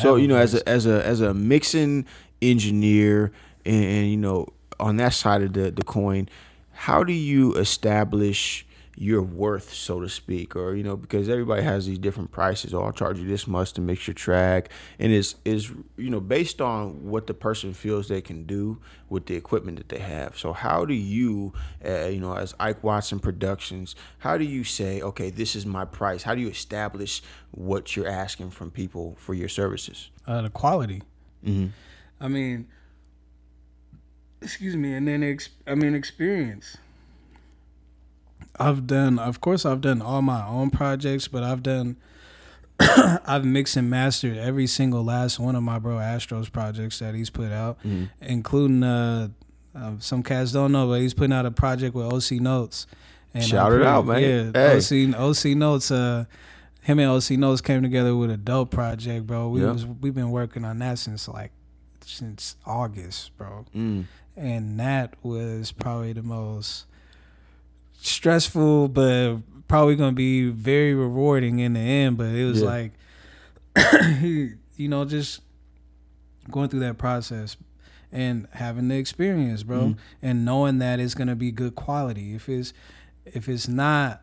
So you know, as a as a as a mixing engineer, and, and you know, on that side of the the coin, how do you establish your worth, so to speak, or you know, because everybody has these different prices. Oh, I'll charge you this much to mix your track, and is is you know based on what the person feels they can do with the equipment that they have. So how do you, uh, you know, as Ike Watson Productions, how do you say, okay, this is my price? How do you establish what you're asking from people for your services? Uh, the quality. Mm-hmm. I mean, excuse me, and then ex- I mean experience. I've done, of course, I've done all my own projects, but I've done, I've mixed and mastered every single last one of my bro Astro's projects that he's put out, mm-hmm. including uh, uh, some cats don't know, but he's putting out a project with OC Notes. And Shout it out, man! Yeah, hey. OC OC Notes. Uh, him and OC Notes came together with a dope project, bro. We yep. was we've been working on that since like since August, bro. Mm. And that was probably the most stressful, but probably gonna be very rewarding in the end. But it was yeah. like, you know, just going through that process and having the experience, bro, mm-hmm. and knowing that it's gonna be good quality. If it's if it's not,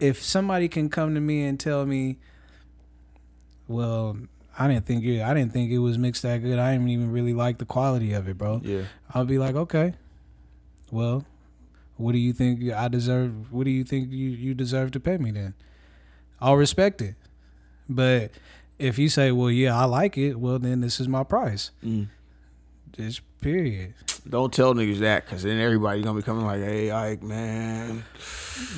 if somebody can come to me and tell me, well, I didn't think it. I didn't think it was mixed that good. I didn't even really like the quality of it, bro. Yeah. I'll be like, okay, well, what do you think I deserve? What do you think you, you deserve to pay me then? I'll respect it. But if you say, well, yeah, I like it, well, then this is my price. Mm. Just period. Don't tell niggas that, cause then everybody's gonna be coming like, "Hey, Ike, man."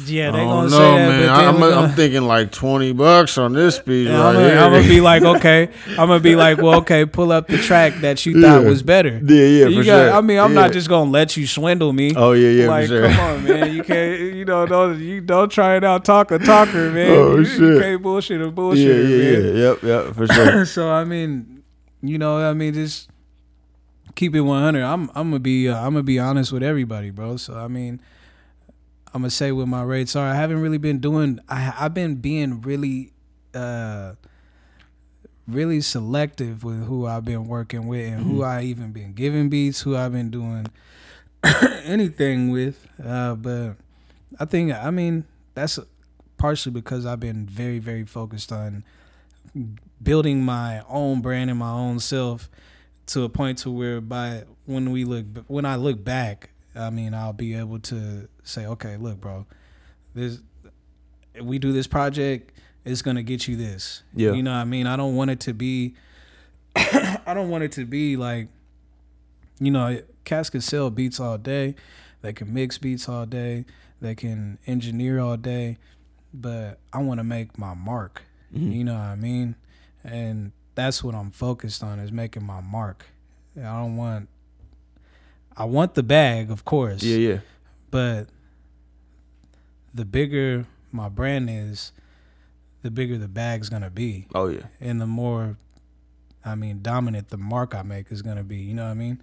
Yeah, they gonna know, say that. Man. But I'm, gonna, I'm, thinking like twenty bucks on this piece right I'm gonna, I'm gonna be like, okay. I'm gonna be like, well, okay. Pull up the track that you thought was better. Yeah, yeah, you for got, sure. I mean, I'm yeah. not just gonna let you swindle me. Oh yeah, yeah, like, for sure. Come on, man. You can't. You know, don't you don't try it out. Talk a talker, man. Oh you, shit. You can't bullshit a bullshit. Yeah, yeah, man. yeah. Yep, yep, for sure. so I mean, you know, I mean, just keep it 100. I'm I'm gonna be uh, I'm gonna be honest with everybody, bro. So I mean, I'm gonna say what my rates are. I haven't really been doing. I I've been being really, uh, really selective with who I've been working with and mm-hmm. who I even been giving beats, who I've been doing anything with. Uh, but I think I mean that's partially because I've been very very focused on building my own brand and my own self to a point to where by when we look when I look back, I mean I'll be able to say, okay, look, bro, this we do this project, it's gonna get you this. Yeah, you know what I mean. I don't want it to be. I don't want it to be like, you know, cats can sell beats all day, they can mix beats all day, they can engineer all day, but I want to make my mark. Mm-hmm. You know what I mean? And that's what I'm focused on is making my mark. I don't want I want the bag, of course. Yeah, yeah. But the bigger my brand is, the bigger the bag's gonna be. Oh yeah. And the more I mean dominant the mark I make is gonna be. You know what I mean?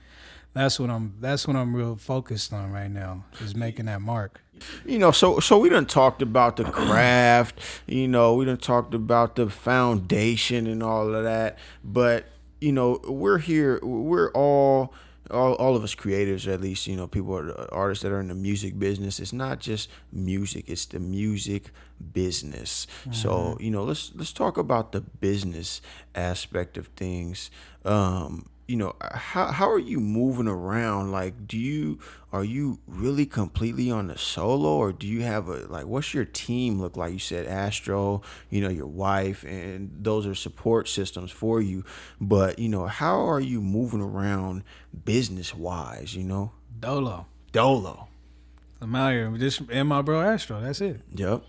That's what I'm that's what I'm real focused on right now, is making that mark. You know, so so we done talked about the craft, you know, we done talked about the foundation and all of that. But, you know, we're here we're all all, all of us creators, at least, you know, people are artists that are in the music business. It's not just music; it's the music business. Mm-hmm. So, you know, let's let's talk about the business aspect of things. Um, you know uh, how how are you moving around? Like do you are you really completely on the solo or do you have a like what's your team look like? You said astro you know your wife and those are support systems for you but you know how are you moving around business wise you know? Dolo. Dolo. I'm out here. Just and my bro astro. That's it. Yep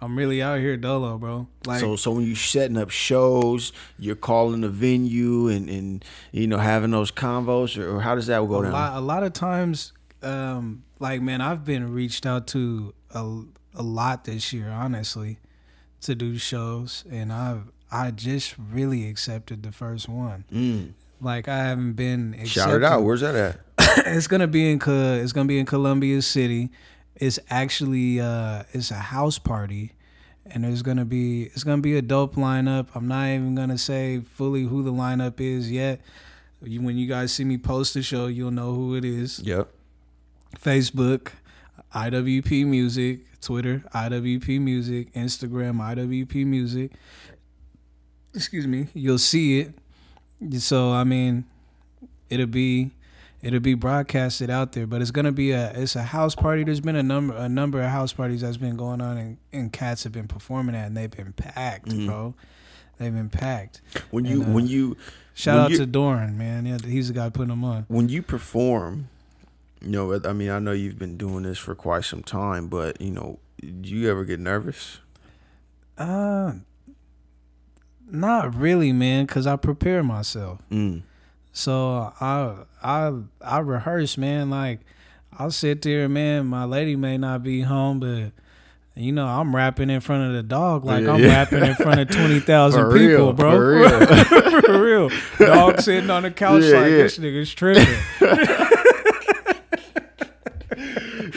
I'm really out here dolo, bro. Like so, so when you're setting up shows, you're calling the venue and and you know having those convos, or, how does that go a down? Lot, a lot of times, um, like man, I've been reached out to a a lot this year, honestly, to do shows, and I've I just really accepted the first one. Mm. Like I haven't been accepted. shout it out. Where's that at? it's gonna be in it's gonna be in Columbia City it's actually uh, it's a house party, and there's gonna be it's gonna be a dope lineup. I'm not even gonna say fully who the lineup is yet. You, when you guys see me post the show, you'll know who it is. Yep. Facebook. IWP Music, Twitter, IWP Music, Instagram, IWP Music. Excuse me. You'll see it. So I mean, it'll be it'll be broadcasted out there, but it's gonna be a it's a house party. There's been a number a number of house parties that's been going on and, and cats have been performing at and they've been packed, Mhm. bro. They've been packed. When you And, uh, when you Shout When out you- to Doran, man. Yeah, he's the guy putting them on. when you perform, you know, I mean, I know you've been doing this for quite some time, but you know, do you ever get nervous? Uh, not really, man, because I prepare myself. Mm. So I I I rehearse, man. Like I'll sit there, man. My lady may not be home, but you know I'm rapping in front of the dog, like Yeah, I'm yeah. rapping in front of twenty thousand people, real, bro. for real. For real. Dog sitting on the couch Yeah, like this nigga's tripping.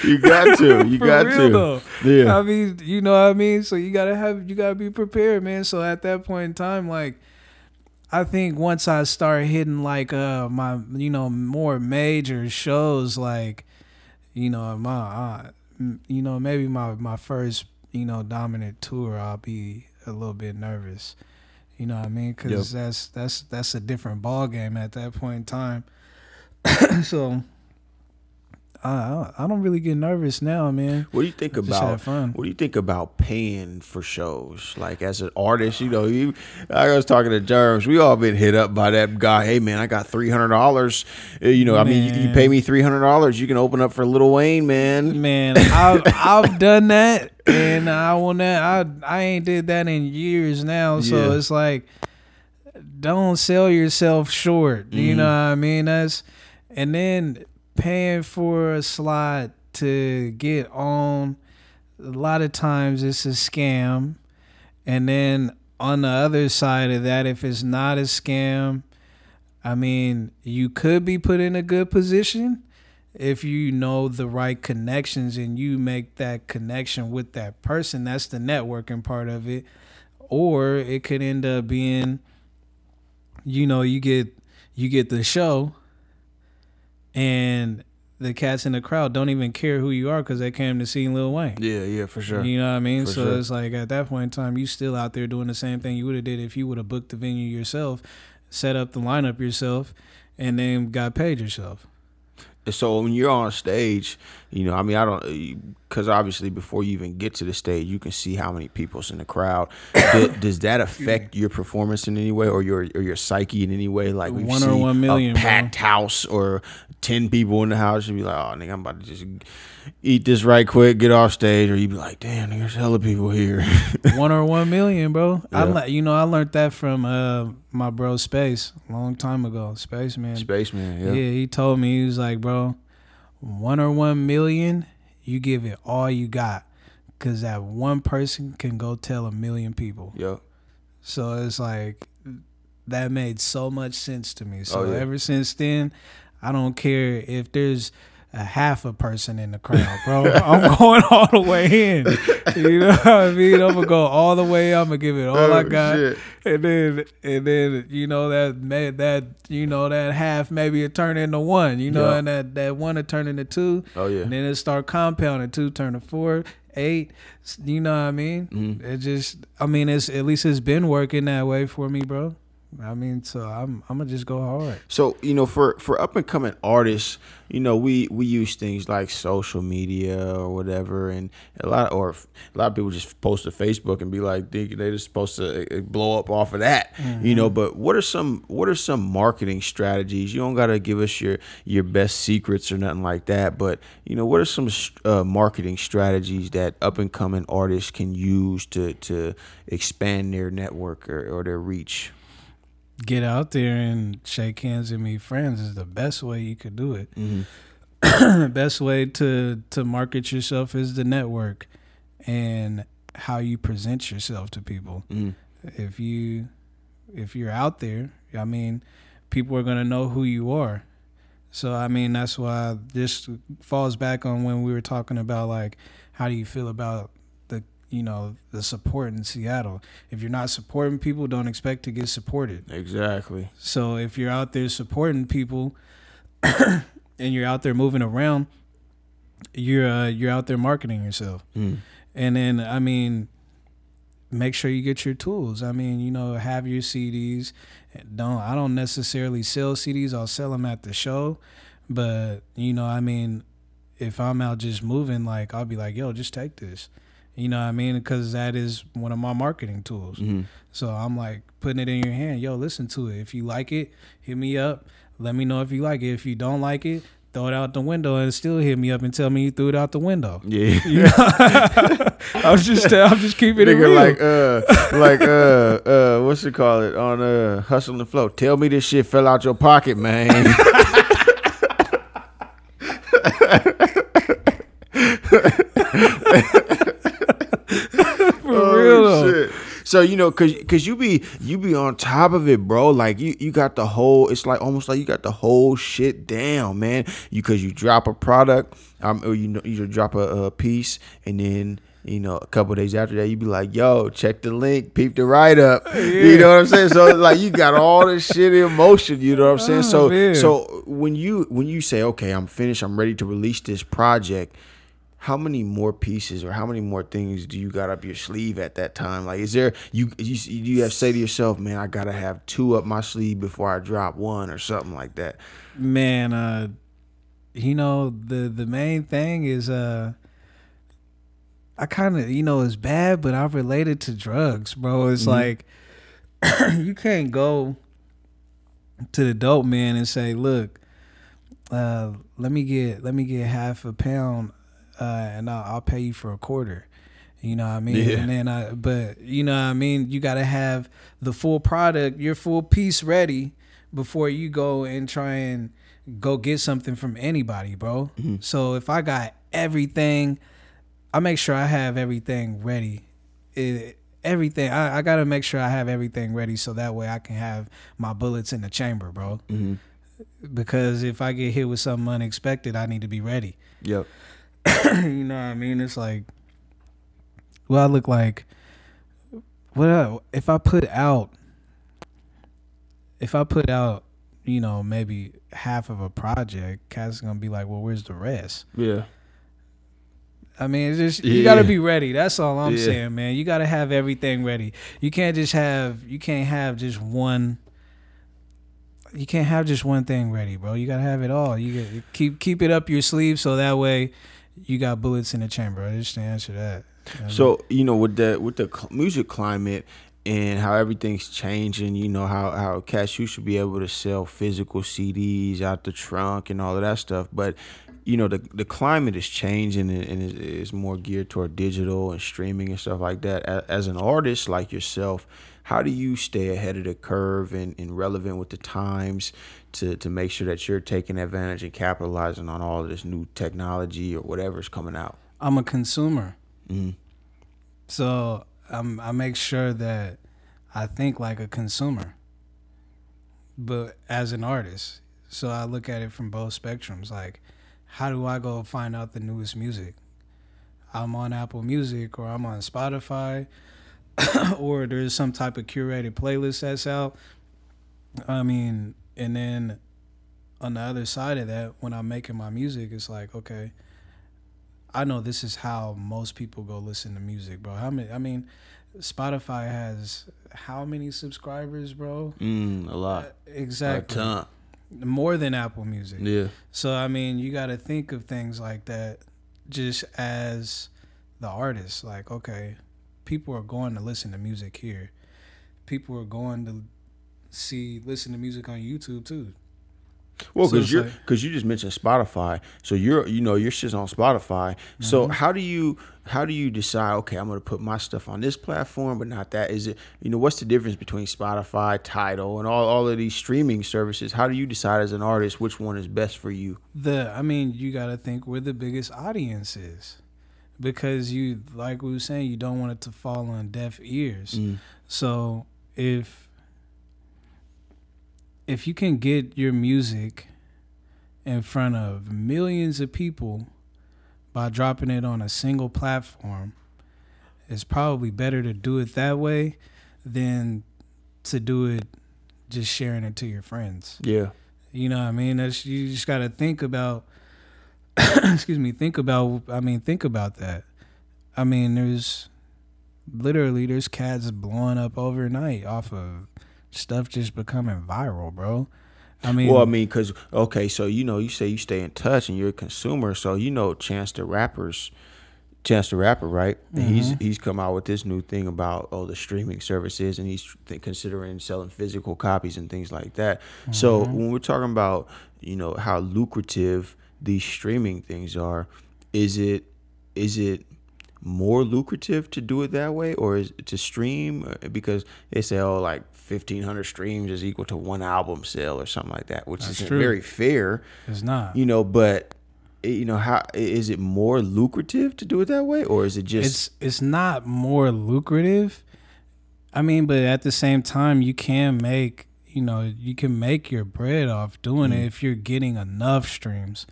You got to. You For got to. though. Yeah. I mean, you know what I mean? So you gotta have you gotta be prepared, man. So at that point in time, like I think once I start hitting like uh my you know more major shows, like you know my uh, you know maybe my my first you know dominant tour, I'll be a little bit nervous. You know what I mean? Because that's that's that's a different ball game at that point in time. so. I I I don't really get nervous now, man. What do you think Just about fun. What do you think about paying for shows? Like as an artist, you know, you I was talking to Germs. We all been hit up by that guy. Hey man, I got three hundred dollars. You know, I mean, you, you pay me three hundred dollars, you can open up for Little Wayne, man. Man, I've I've done that, and I will not. I I ain't did that in years now. So Yeah. it's like, don't sell yourself short. You Mhm. know what I mean? That's and then paying for a slot to get on. A lot of times it's a scam, and then on the other side of that, if it's not a scam, I mean, you could be put in a good position if you know the right connections and you make that connection with that person. That's the networking part of it. Or it could end up being, you know, you get you get the show, and the cats in the crowd don't even care who you are because they came to see Lil Wayne. Yeah, yeah, for sure. You know what I mean? For so sure. it's like at that point in time, you still out there doing the same thing you would have did if you would have booked the venue yourself, set up the lineup yourself, and then got paid yourself. So when you're on stage, you know, I mean, I don't, uh, because obviously before you even get to the stage, you can see how many people's in the crowd. Do- does that affect your performance in any way, or your or your psyche in any way? Like we One see or one million, a bro. packed house or ten people in the house, you'd be like, oh, nigga, I'm about to just eat this right quick, get off stage, or you'd be like, damn, there's hella people here. one or one million, bro. I Yeah. le- you know I learned that from uh my bro Space a long time ago. Space man. Spaceman, Yeah. yeah. he told me he was like, bro, one or one million, you give it all you got, cause that one person can go tell a million people. Yep. So it's like that made so much sense to me. So Oh, yeah. ever since then, I don't care if there's a half a person in the crowd, bro. I'm going all the way in. You know what I mean? I'm gonna go all the way. I'm gonna give it all I Oh, got, shit. and then and then you know that that you know that half maybe it turn into one. You know, Yeah. and that that one it turn into two, Oh yeah. and then it start compounding. Two turn to four, eight. You know what I mean? Mhm. It just, I mean, it's at least it's been working that way for me, bro. I mean, so I'm I'm gonna just go hard. So you know, for for up and coming artists, you know, we we use things like social media or whatever, and a lot or a lot of people just post to Facebook and be like, they they just supposed to uh, blow up off of that, you know. But what are some what are some marketing strategies? You don't gotta give us your your best secrets or nothing like that, but you know, what are some uh, marketing strategies that up and coming artists can use to to expand their network or, or their reach? Get out there and shake hands and meet friends is the best way you could do it. Mm-hmm. best way to to market yourself is the network and how you present yourself to people. Mm. If you if you're out there, I mean, people are gonna know who you are. So I mean, that's why this falls back on when we were talking about like, how do you feel about you know the support in Seattle? If you're not supporting people, don't expect to get supported. Exactly. So if you're out there supporting people and you're out there moving around, you're uh, you're out there marketing yourself. Mm. And then I mean, make sure you get your tools. I mean, you know, have your CDs. Don't I don't necessarily sell CDs. I'll sell them at the show, but you know, I mean, if I'm out just moving, like I'll be like, yo, just take this. You know what I mean? Because that is one of my marketing tools. Mhm. So I'm like putting it in your hand. Yo, listen to it. If you like it, hit me up. Let me know if you like it. If you don't like it, throw it out the window and still hit me up and tell me you threw it out the window. Yeah. You know? I'm just I'm just keeping it Nigga real. like uh like uh uh what's it call it on uh hustle and flow. Tell me this shit fell out your pocket, man. For real though. Oh, shit. So you know, cause, cause you be you be on top of it, bro. Like you, you got the whole. It's like almost like you got the whole shit down, man. You cause you drop a product, um, or you know, you drop a, a piece, and then you know a couple days after that, you be like, yo, check the link, peep the write up. You know what I'm saying? So like you got all this shit in motion. You know what I'm saying? Oh, so man. so when you when you say, okay, I'm finished, I'm ready to release this project how many more pieces or how many more things do you got up your sleeve at that time? Like, is there you you you have to say to yourself, man, I gotta have two up my sleeve before I drop one or something like that. Man, uh you know, the the main thing is uh I kind of, you know, it's bad, but I related to drugs, bro. It's Mhm. like you can't go to the dope man and say, "Look, uh, let me get let me get half a pound, uh, and I'll, I'll pay you for a quarter." You know what I mean? Yeah. And then I, but you know what I mean? You got to have the full product, your full piece ready before you go and try and go get something from anybody, bro. Mhm. So if I got everything, I make sure I have everything ready. It, everything I, I gotta make sure I have everything ready so that way I can have my bullets in the chamber, bro. Mm-hmm. Because if I get hit with something unexpected, I need to be ready. Yep. you know what I mean? It's like, well, I look like, what I- if I put out, if I put out, you know, maybe half of a project, Cass is gonna be like, well, where's the rest? Yeah. I mean, it's just you got to be ready. That's all I'm Yeah. saying, man. You got to have everything ready. You can't just have you can't have just one. You can't have just one thing ready, bro. You gotta have it all. You got keep keep it up your sleeve so that way you got bullets in the chamber. I just to answer that. You know? So you know, with the with the music climate and how everything's changing, you know how how cats you should be able to sell physical CDs out the trunk and all of that stuff, but you know the the climate is changing and, and is, is more geared toward digital and streaming and stuff like that. As an artist like yourself, how do you stay ahead of the curve and, and relevant with the times to to make sure that you're taking advantage and capitalizing on all of this new technology or whatever's coming out? I'm a consumer, Mhm. so I'm, I make sure that I think like a consumer, but as an artist. So I look at it from both spectrums. Like, how do I go find out the newest music? I'm on Apple Music or I'm on Spotify or there's some type of curated playlist that's out. I mean, and then on the other side of that, when I'm making my music, it's like, okay, I know this is how most people go listen to music, bro. How many? I mean, Spotify has how many subscribers, bro? Mm, a lot. Exactly, A ton. more than Apple Music. Yeah. So I mean, you got to think of things like that, just as the artist. Like, okay, people are going to listen to music here. People are going to see listen to music on YouTube too. Well, because it's you're like- because you just mentioned Spotify, so you're you know your shit's on Spotify. So Mm-hmm. how do you how do you decide? Okay, I'm gonna put my stuff on this platform, but not that. Is it you know what's the difference between Spotify, Tidal, and all all of these streaming services? How do you decide as an artist which one is best for you? the I mean, you got to think where the biggest audience is. Because you like we were saying, you don't want it to fall on deaf ears. Mm. So if if you can get your music in front of millions of people by dropping it on a single platform, it's probably better to do it that way than to do it just sharing it to your friends. Yeah. You know what I mean? That's you just got to think about excuse me, think about I mean, think about that. I mean, there's literally there's cats blowing up overnight off of stuff just becoming viral, bro. I mean, well, I mean, cause okay, so you know, you say you stay in touch and you're a consumer, so you know, Chance the rappers, Chance the rapper, right? And he's mm-hmm. he's come out with this new thing about oh the streaming services, and he's th- considering selling physical copies and things like that. So mm-hmm. when we're talking about you know how lucrative these streaming things are, is it is it more lucrative to do it that way or is to stream Uh, because they say oh like 1500 streams is equal to one album sale or something like that which isn't very fair it's not. you know but eh, you know how is it more lucrative to do it that way or is it just it's it's not more lucrative. I mean, but at the same time, you can make you know you can make your bread off doing Mm. it if you're getting enough streams.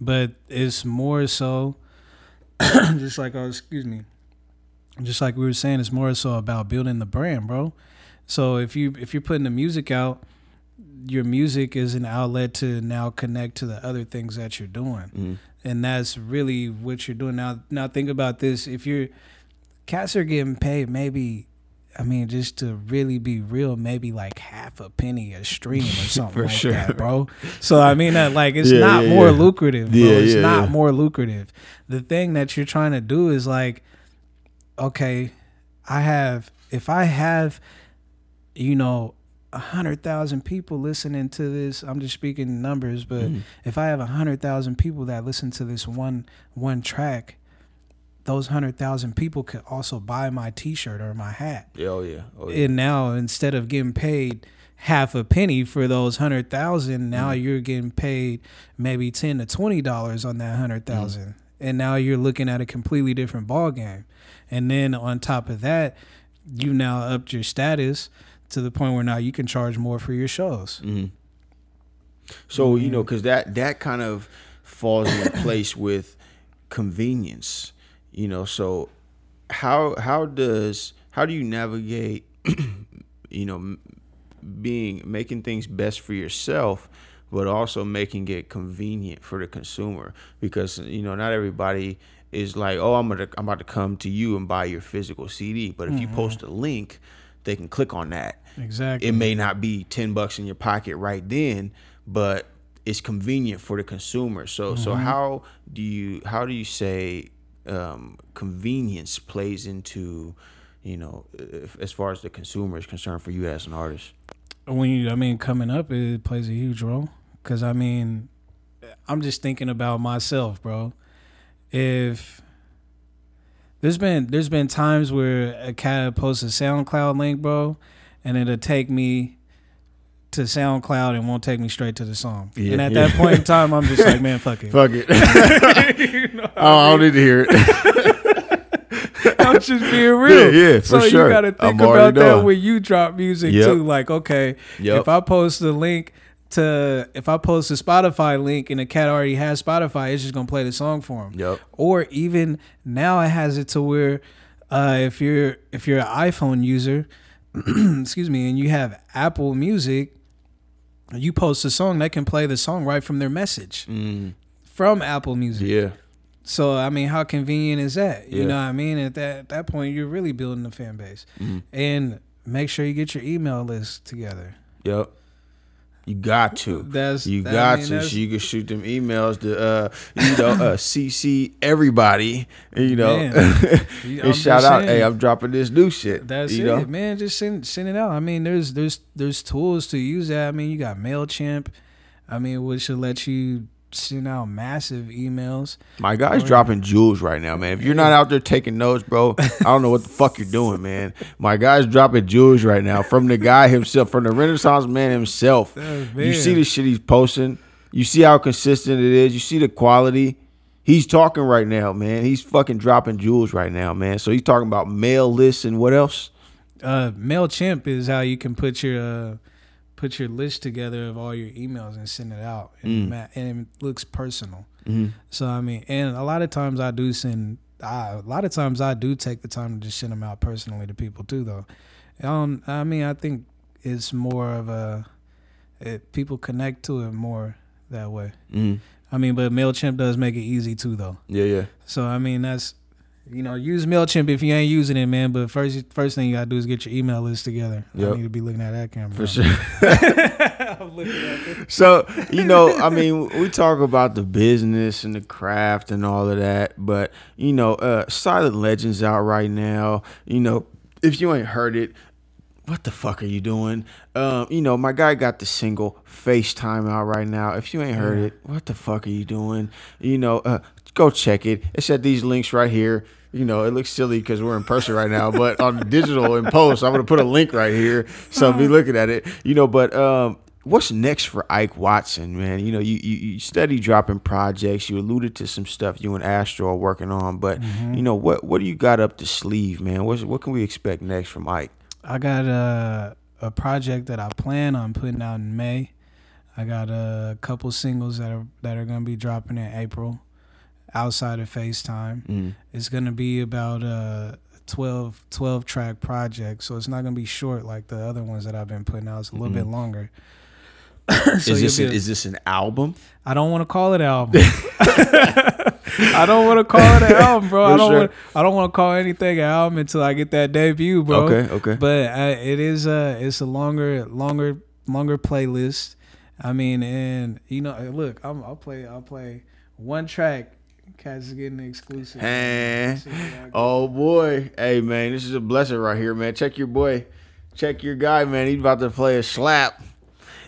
But it's more so, just like oh, excuse me, just like we were saying, it's more so about building the brand, bro. So if you if you're putting the music out, your music is an outlet to now connect to the other things that you're doing Mm. and that's really what you're doing now now think about this if you're cats are getting paid maybe i mean just to really be real maybe like half a penny a stream or something like sure. that bro so i mean that like it's Yeah, not yeah, more yeah. lucrative bro Yeah, it's not more lucrative the thing that you're trying to do is like okay i have if i have you know a hundred thousand people listening to this i'm just speaking numbers but Mm. if i have a hundred thousand people that listen to this one one track those hundred thousand people could also buy my t-shirt or my hat. Oh yeah. Oh yeah. And now instead of getting paid half a penny for those hundred thousand now Mm. you're getting paid maybe 10 to 20 dollars on that hundred thousand. And now you're looking at a completely different ball game and then on top of that you now upped your status to the point where now you can charge more for your shows. Hmm So you know, because that that kind of falls in place with convenience. You know, so how how does how do you navigate? you know, being making things best for yourself, but also making it convenient for the consumer? Because you know not everybody is like, oh, I'm gonna I'm about to come to you and buy your physical CD, but if you post a link, they can click on that. Exactly. It may not be 10 bucks in your pocket right then but it's convenient for the consumer. So so Mm-hmm. how do you how do you say um, convenience plays into you know if, as far as the consumer is concerned for you as an artist? When you i mean coming up it plays a huge role. Because i mean i'm just thinking about myself bro. If there's been there's been times where a cat posts a soundcloud link bro and it'll take me to soundcloud and won't take me straight to the song Yeah, and at yeah. that point in time i'm just like man fuck it fuck it I don't need to hear it i'm just being real Yeah, yeah, so sure. you gotta think I'm about that when you drop music Yep. too like okay Yep. if I post the link to if I post a Spotify link and the cat already has Spotify, it's just gonna play the song for him. Yep. Or even now it has it to where uh, if you're if you're an iPhone user, excuse me, and you have Apple Music, you post a song they can play the song right from their message Mm, from Apple Music. yeah So I mean, how convenient is that? You Yeah. know what I mean? At that at that point, you're really building a fan base, Mhm. and make sure you get your email list together. yep you got to That's You I got mean, to. So you can shoot them emails to, uh, you know, uh, CC everybody, you know, Man, and I'm shout out, saying. hey, I'm dropping this new shit. That's you it, know? man. Just send send it out. I mean, there's there's there's tools to use that. I mean, you got Mailchimp. I mean, which should let you send out massive emails. My guy's dropping jewels right now, man. If you're not out there taking notes, bro, I don't know what the fuck you're doing, man. My guy's dropping jewels right now from the guy himself, from the Renaissance man himself. Oh, You see the shit he's posting. You see how consistent it is. You see the quality. He's talking right now, man. He's fucking dropping jewels right now, man. So he's talking about mail lists and what else? Uh, Mailchimp is how you can put your uh, put your list together of all your emails and send it out, and, Mm. and it looks personal. hmm So I mean, and a lot of times I do send. I, a lot of times I do take the time to just send them out personally to people too, though. Um, I mean, I think it's more of a it, people connect to it more that way. Mm. I mean, but Mailchimp does make it easy too, though. Yeah, yeah. So I mean, that's you know, use Mailchimp if you ain't using it, man. But first, first thing you gotta do is get your email list together. Yep. I need to be looking at that camera For sure. I'm looking at. So, you know, I mean, we talk about the business and the craft and all of that, but you know, uh Silent Legends out right now. You know, if you ain't heard it, what the fuck are you doing? Um, you know, my guy got the single FaceTime out right now. If you ain't heard it, what the fuck are you doing? You know, uh go check it. It's at these links right here. You know, it looks silly because we're in person right now, but on digital and post, I'm gonna put a link right here. So be looking at it. You know, but um what's next for Ike Watson, man? You know, you, you, you steady dropping projects. You alluded to some stuff you and Astro are working on, but you know what what do you got up the sleeve, man? What's, what can we expect next from Ike? I got a a project that I plan on putting out in May. I got a couple singles that are that are gonna be dropping in April, outside of FaceTime. Mm. It's gonna be about a 12, 12 track project, so it's not gonna be short like the other ones that I've been putting out. It's a little bit longer. So Mm-hmm. is this a, is this an album? I don't want to call it an album. I don't want to call it an album, bro. I don't sure. want. I don't want to call anything an album until I get that debut, bro. Okay, okay. But uh, it is a it's a longer longer longer playlist. I mean, and you know, look, I'm, I'll play I'll play one track. Cats is getting the exclusive. Hey. See what I got. Oh boy, hey man, this is a blessing right here, man. Check your boy, check your guy, man. He's about to play a slap.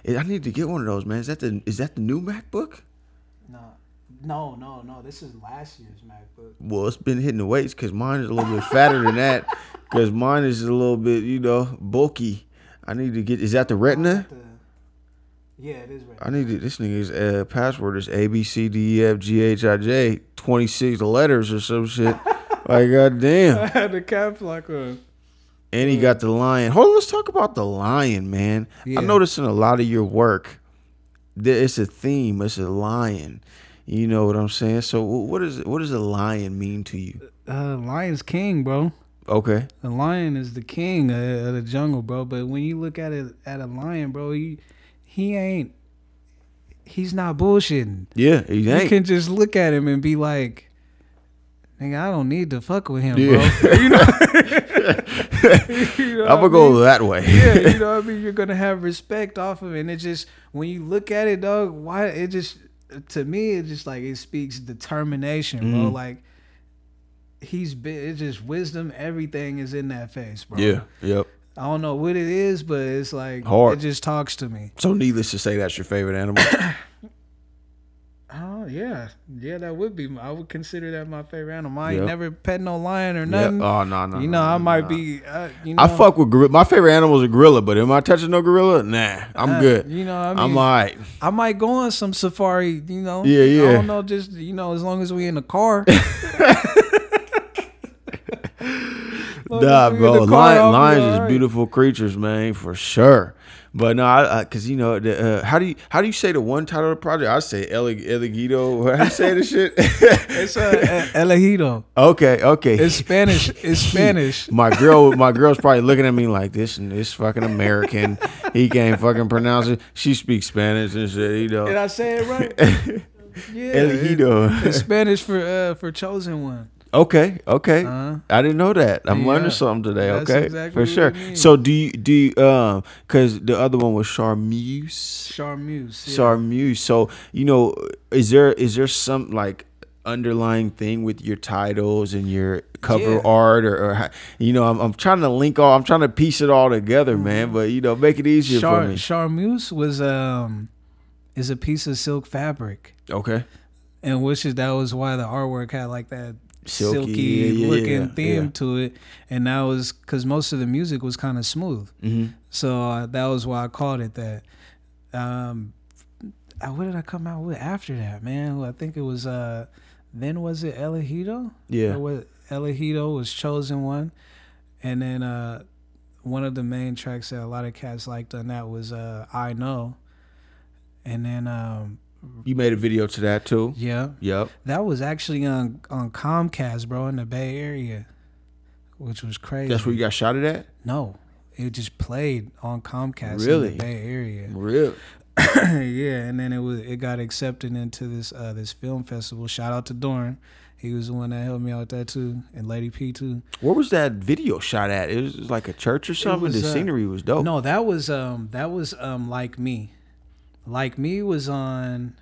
I need to get one of those, man. Is that the is that the new MacBook? No, no, no, no. This is last year's MacBook. Well, it's been hitting the weights because mine is a little bit fatter than that. Because mine is a little bit, you know, bulky. I need to get. Is that the Retina? Yeah, it is. Right. I need to. This nigga's uh, password is A B C D E F G H I J. Twenty six letters or some shit. like goddamn. I had the caps lock on. And he got the lion. Hold on, let's talk about the lion, man. Yeah. I noticed in a lot of your work, that it's a theme. It's a lion. You know what I'm saying? So, what is what does a lion mean to you? Uh, Lion's king, bro. Okay. The lion is the king of, of the jungle, bro. But when you look at it at a lion, bro, he he ain't. He's not bullshitting. Yeah, he ain't. You can just look at him and be like, "Nigga, I don't need to fuck with him, Yeah. bro." you know. You know I'm gonna go mean? that way. yeah, you know what I mean. You're gonna have respect off of it, and it just when you look at it, dog. Why it just to me, it just like it speaks determination, bro. Mhm. Like he's been, it's just wisdom. Everything is in that face, bro. yeah. Yep. I don't know what it is, but it's like Hard. it just talks to me. So, needless to say, that's your favorite animal. Oh yeah, yeah, that would be. I would consider that my favorite animal. I ain't Yep. never pet no lion or nothing. Oh no no. you no, know, I no, might no. be. Uh, you know, I fuck with gorilla. My favorite animal is a gorilla, but am I touching no gorilla? Nah, I'm uh, good. You know, I mean, I'm alright. I might go on some safari, you know. Yeah, yeah. I don't know, just you know, as long as we in the car. Long Nah, as we in bro. Lion, lions is beautiful creatures, man, for sure. But no, I, I cause you know, the, uh, how do you how do you say the one title of the project? I say Ele- Elegido. How do you say the shit? It's uh, Elegido. okay, okay. It's Spanish. It's Spanish. my girl, my girl's probably looking at me like this and this fucking American. he can't fucking pronounce it. She speaks Spanish and shit. You know. Did I say it right? Yeah. Elegido. it- It's Spanish for uh for chosen one. Okay, okay. Uh-huh. I didn't know that. I'm Yeah. learning something today. That's okay, exactly for sure. So do you do you, um because the other one was Charmeuse. Charmeuse. yeah. Charmeuse. So you know, is there is there some like underlying thing with your titles and your cover Yeah. art or, or you know I'm, I'm trying to link all I'm trying to piece it all together man but you know make it easier Char- for me Charmeuse was um is a piece of silk fabric. okay and which is that was why the artwork had like that Silky, silky, yeah, looking yeah, theme yeah. to it, and that was because most of the music was kind of smooth, hmm so uh, that was why I called it that. Um, uh, what did I come out with after that, man? I think it was uh, then was it Elegido? yeah what Elegido was chosen one, and then uh, one of the main tracks that a lot of cats liked on that was uh, I Know, and then um, you made a video to that too yeah, yep that was actually on on Comcast, bro, in the Bay Area, which was crazy. that's where you got shot at no, it just played on Comcast in Really? the Bay Area. really yeah, and then it was it got accepted into this uh this film festival. Shout out to Doran. He was the one that helped me out with that too, and Lady P too. Where was that video shot at? It was like a church or something. was, the uh, scenery was dope. No, that was um that was um like me. Like me was on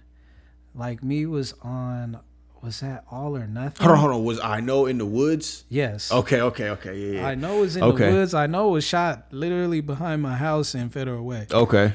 like me was on was that all or nothing? Hold on, hold on. Was I know in the woods? Yes. Okay, okay, okay. Yeah, yeah. I know it was in Okay. the woods. I know it was shot literally behind my house in Federal Way. Okay,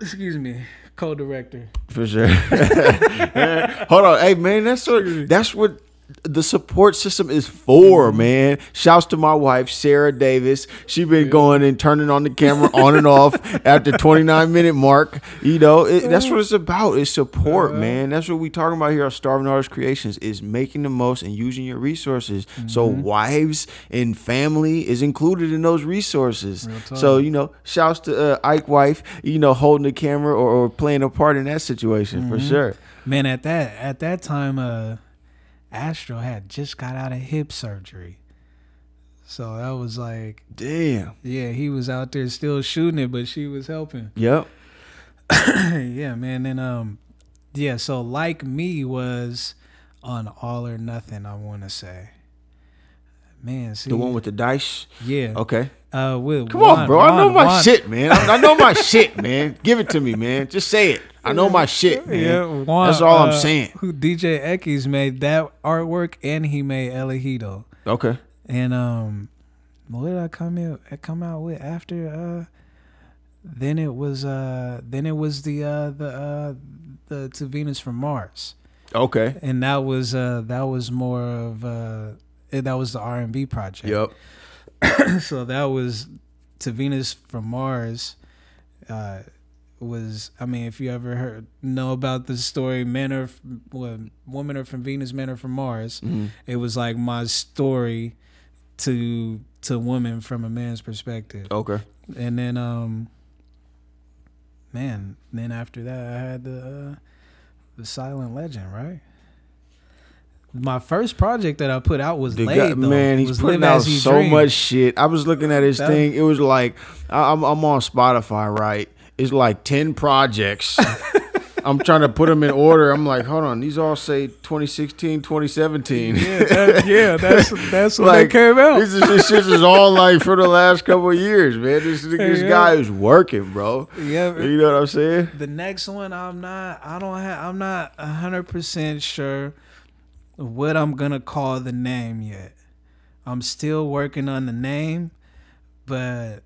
Excuse me, co-director. for sure. hold on, hey man, that's what that's what the support system is for, man. Shouts to my wife, Sarah Davis. She been going and turning on the camera on and off at the 29 minute mark. You know, it, that's what it's about. It's support, man. That's what we talking about here at Starving Artist Creations is making the most and using your resources. So wives and family is included in those resources. So, you know, shouts to uh, Ike wife, you know, holding the camera or, or playing a part in that situation for sure. Man, at that at that time, uh, Astro had just got out of hip surgery, so that was like, Damn. yeah, he was out there still shooting it, but she was helping. Yep. yeah, man. And um, yeah. So like me was on All or Nothing. I want to say, man. See, The one with the dice. yeah. Okay. Uh, with Come on, bro. I know my Juan- shit, man. I, I know my shit, man. Give it to me, man. Just say it. I know my shit, man. Yeah, Juan, That's all I'm uh, saying. Who DJ Ekis made that artwork, and he made Elegido. Okay. And um, what did I come in? Come out with after? Uh, then it was uh, then it was the uh, the uh, the To Venus from Mars, Okay. and that was uh, that was more of uh, that was the R and B project. Yep. so that was To Venus from Mars. Uh, was I mean, if you ever heard know about the story, men are well, women are from Venus, men are from Mars. Mhm. It was like my story to to women from a man's perspective. Okay. And then um man, then after that I had the uh, the Silent Legend, right? My first project that I put out was The Laid, guy, man, he's was putting out so Dream. much shit. I was looking at his That- thing. It was like I- I'm I'm on Spotify, right? It's like ten projects. I'm trying to put them in order. I'm like, hold on, these all say 2016, 2017. Yeah, that, yeah, that's that's when like they came out. This, is, this shit is all like for the last couple of years, man. This this Yeah. guy is working, bro. yeah, You know what I'm saying? the next one I'm not I don't have I'm not hundred percent sure what I'm gonna call the name yet. I'm still working on the name, but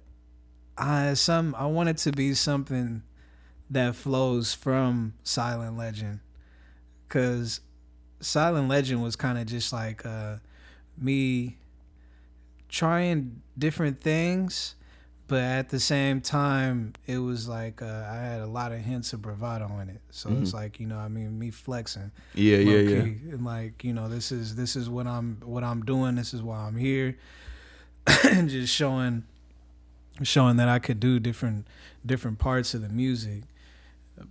I some I want it to be something that flows from Silent Legend. Cause Silent Legend was kind of just like uh me trying different things but at the same time it was like uh, i had a lot of hints of bravado in it. So it's like you know i mean me flexing Yeah, yeah, yeah. and like you know this is this is what i'm what i'm doing. This is why i'm here. And just showing showing that i could do different different parts of the music.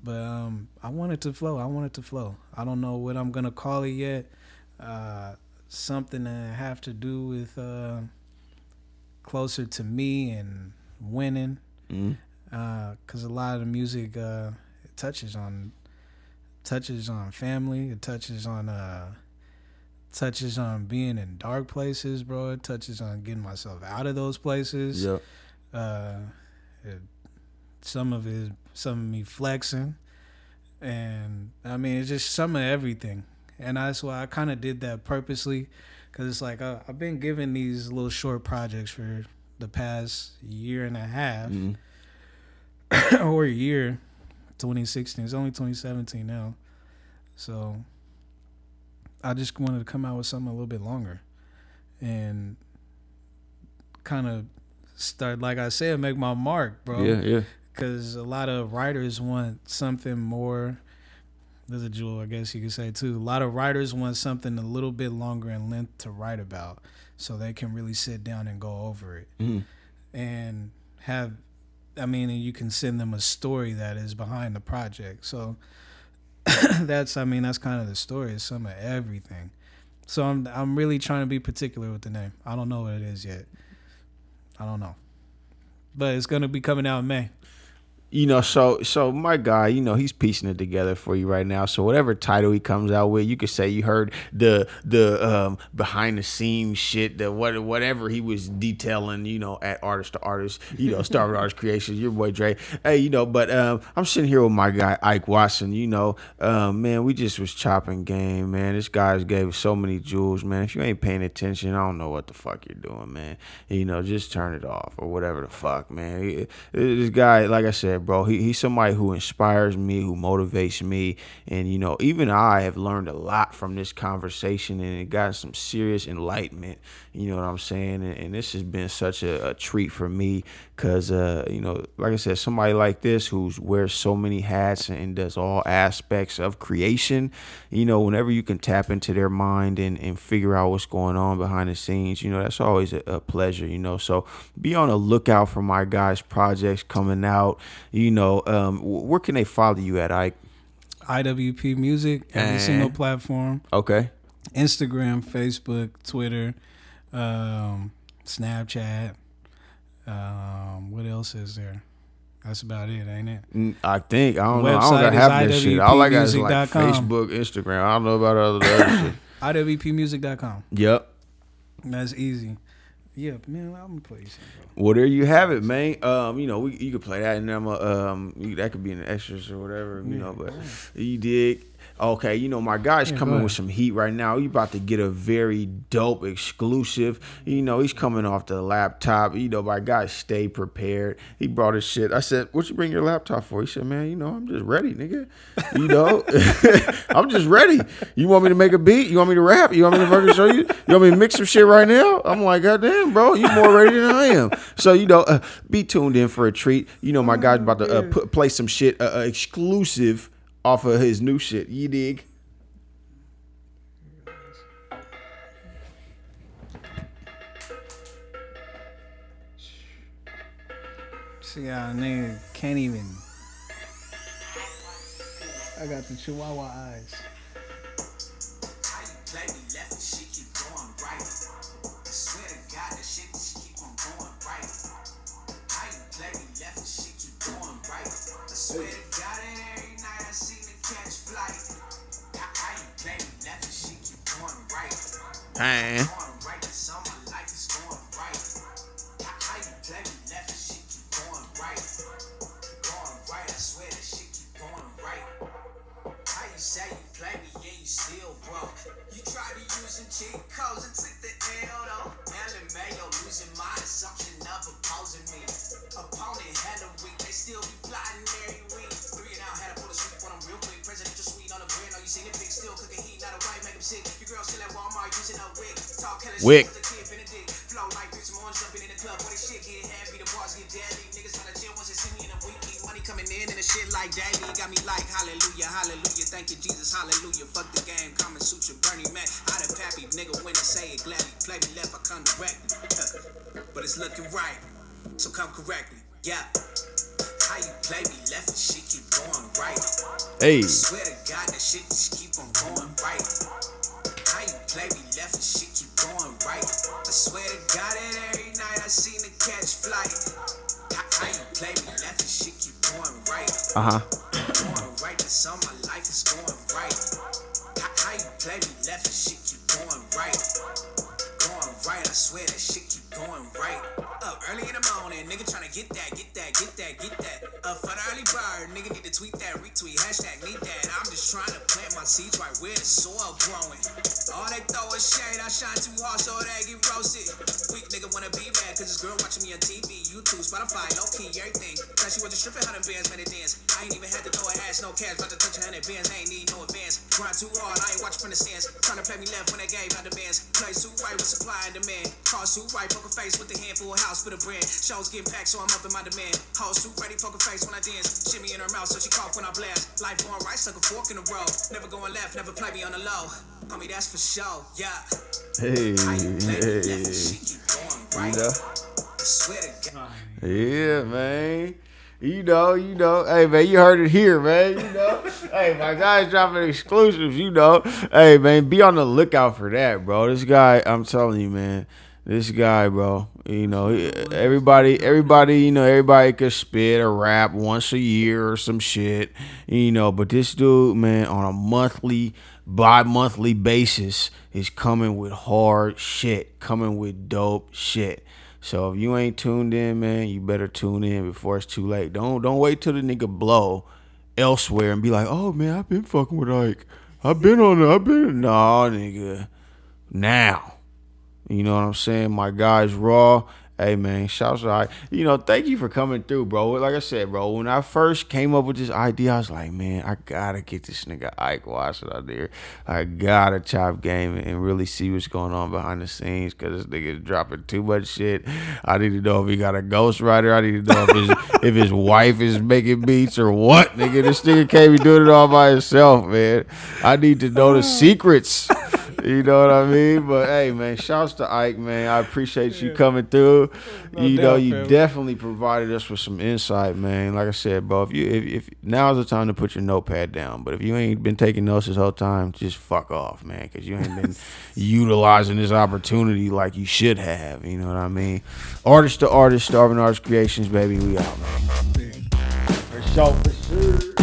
But um i want it to flow. I want it to flow. I don't know what i'm gonna call it yet. Uh something that have to do with uh closer to me and winning because a lot of the music uh, it touches on touches on family. It touches on uh, touches on being in dark places, bro. It touches on getting myself out of those places. Uh, it, some of it, some of me flexing, and I mean it's just some of everything. And that's why I kind of did that purposely, because it's like uh, I've been given these little short projects for the past year and a half Mhm. or year 2016 it's only 2017 now. So i just wanted to come out with something a little bit longer and kind of start like i said make my mark bro. Yeah, yeah. because a lot of writers want something more. There's a jewel i guess you could say too. A lot of writers want something a little bit longer in length to write about so they can really sit down and go over it. Mhm. and have i mean and you can send them a story that is behind the project. So that's i mean that's kind of the story. It's some of everything. So i'm i'm really trying to be particular with the name. I don't know what it is yet. I don't know. But it's going to be coming out in may you know, so so my guy, you know, he's piecing it together for you right now. So whatever title he comes out with, you could say you heard the the um, behind the scenes shit, the what whatever he was detailing, you know, at artist to artist, you know, Starving Artist Creations, your boy Dre. Hey, you know, but um, I'm sitting here with my guy Ike Watson. You know, um, man, we just was chopping game, man. This guy's gave us so many jewels, man. If you ain't paying attention, I don't know what the fuck you're doing, man. You know, just turn it off or whatever the fuck, man. This guy, like I said bro. He, he's somebody who inspires me, who motivates me. And, you know, even I have learned a lot from this conversation and it got some serious enlightenment. You know what I'm saying? And, and this has been such a, a treat for me because, uh, you know, like I said, somebody like this who wears so many hats and does all aspects of creation, you know, whenever you can tap into their mind and, and figure out what's going on behind the scenes, you know, that's always a, a pleasure, you know. So be on the lookout for my guys' projects coming out. You know, um, where can they follow you at, Ike? IWP Music, every And- single platform. Okay. Instagram, Facebook, Twitter, um, Snapchat. Um, what else is there? That's about it, ain't it? I think I don't know. I Website don't got half that shit. All I got is like Facebook, Instagram. I don't know about other the other shit. IWPmusic.com. Yep. That's easy. Yeah, man, I'm gonna play. Well, there you have it, man. Um, you know, we you could play that, and I'm a, um, you, that could be an extras or whatever, you know. But you dig? Okay, you know, my guy's Yeah, coming with some heat right now. He about to get a very dope exclusive. You know, he's coming off the laptop. You know, my guy stay prepared. He brought his shit. I said, "What you bring your laptop for?" He said, "Man, you know, I'm just ready, nigga. You know, I'm just ready. You want me to make a beat? You want me to rap? You want me to fucking show you? You want me to mix some shit right now?" I'm like, "God damn, bro, you more ready than I am." So you know, uh, be tuned in for a treat. You know, my guy's about to uh, put, play some shit uh, uh, exclusive off of his new shit. You dig? See how a nigga can't even. I got the Chihuahua eyes. Man. Like hallelujah, hallelujah. Thank you, Jesus, hallelujah. Fuck the game, Kama Sutra, Bernie Mac. I the pappy, nigga, when I say it gladly. Play me left, I come directly. but it's looking right, so come correctly. Yeah. How you play me left and shit keep going right. Hey. Swear to God, that shit just keep on going right. Me left and shit keep going right. I swear to God that every night I seen the catch flight. How, you play me left and shit keep going right. Uh huh. Going right, that's all my life is going right. How, how you play me left and shit keep going right. Right, I swear that shit keep going right. Up early in the morning, nigga tryna get that, get that, get that, get that. Up for the early bird, nigga need to tweet that, retweet, hashtag need that. I'm just trying to plant my seeds right where the soil growing. All they throw is shade, I shine too hard so they get roasted. Weak nigga wanna be mad, cause this girl watching me on TV, YouTube, Spotify, low key, everything. Thought she was just stripping hundred bands, made it dance. I ain't even had to throw her ass, no cash, about to touch a hundred bands, I ain't need no advance. Grind too hard, I ain't watching from the stands. Trying to play me left when they gave out the bands. Play too right with supply and demand. Cause too right, poker face with a handful of house for the brand. Shows getting packed, so I'm up in my demand. Hoes too ready, poker face when I dance. Shimmy in her mouth, so she cough when I blast. Life going right, stuck a fork in the road. Never going left, never play me on the low. Homie, that's for sure, yeah. Hey. How you play me left Hey. and shit keep going You know? I swear to God. Yeah, man. You know, you know. Hey, man, you heard it here, man. You know. hey, my guy's dropping exclusives. You know. Hey, man, be on the lookout for that, bro. This guy, I'm telling you, man. This guy, bro. You know, everybody, everybody, you know, everybody could spit a rap once a year or some shit, you know. But this dude, man, on a monthly, bi-monthly basis, is coming with hard shit, coming with dope shit. So if you ain't tuned in, man, you better tune in before it's too late. Don't don't wait till the nigga blow elsewhere and be like, oh man, I've been fucking with Ike. I've been on it. I've been no nigga. Now. You know what I'm saying? My guys raw. Hey man, shouts out. You know, thank you for coming through, bro. Like I said, bro, when I first came up with this idea, I was like, man, I gotta get this nigga Ike Watson out there. I gotta chop game and really see what's going on behind the scenes because this nigga is dropping too much shit. I need to know if he got a ghostwriter. I need to know if his if his wife is making beats or what, nigga. This nigga can't be doing it all by himself, man. I need to know the secrets. You know what I mean? But hey, man, shouts to Ike, man. I appreciate you coming through. No you know, you fam. definitely provided us with some insight, man. Like I said, bro, if you if, if now's the time to put your notepad down. But if you ain't been taking notes this whole time, just fuck off, man, because you ain't been utilizing this opportunity like you should have. You know what I mean? Artist to artist, starving artist creations, baby. We out, man. For sure, for sure.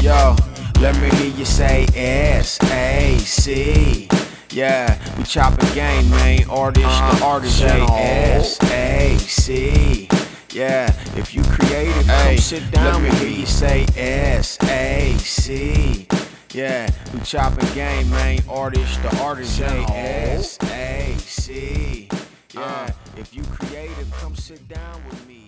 Yo, let me hear you say S A C. Yeah, we chopping game, man. Artist to artist, say S A C. Yeah, if you creative, come sit down with me. You say S A C. Yeah, we chopping game, man. Artist to artist, say S A C. Yeah, uh. if you creative, come sit down with me.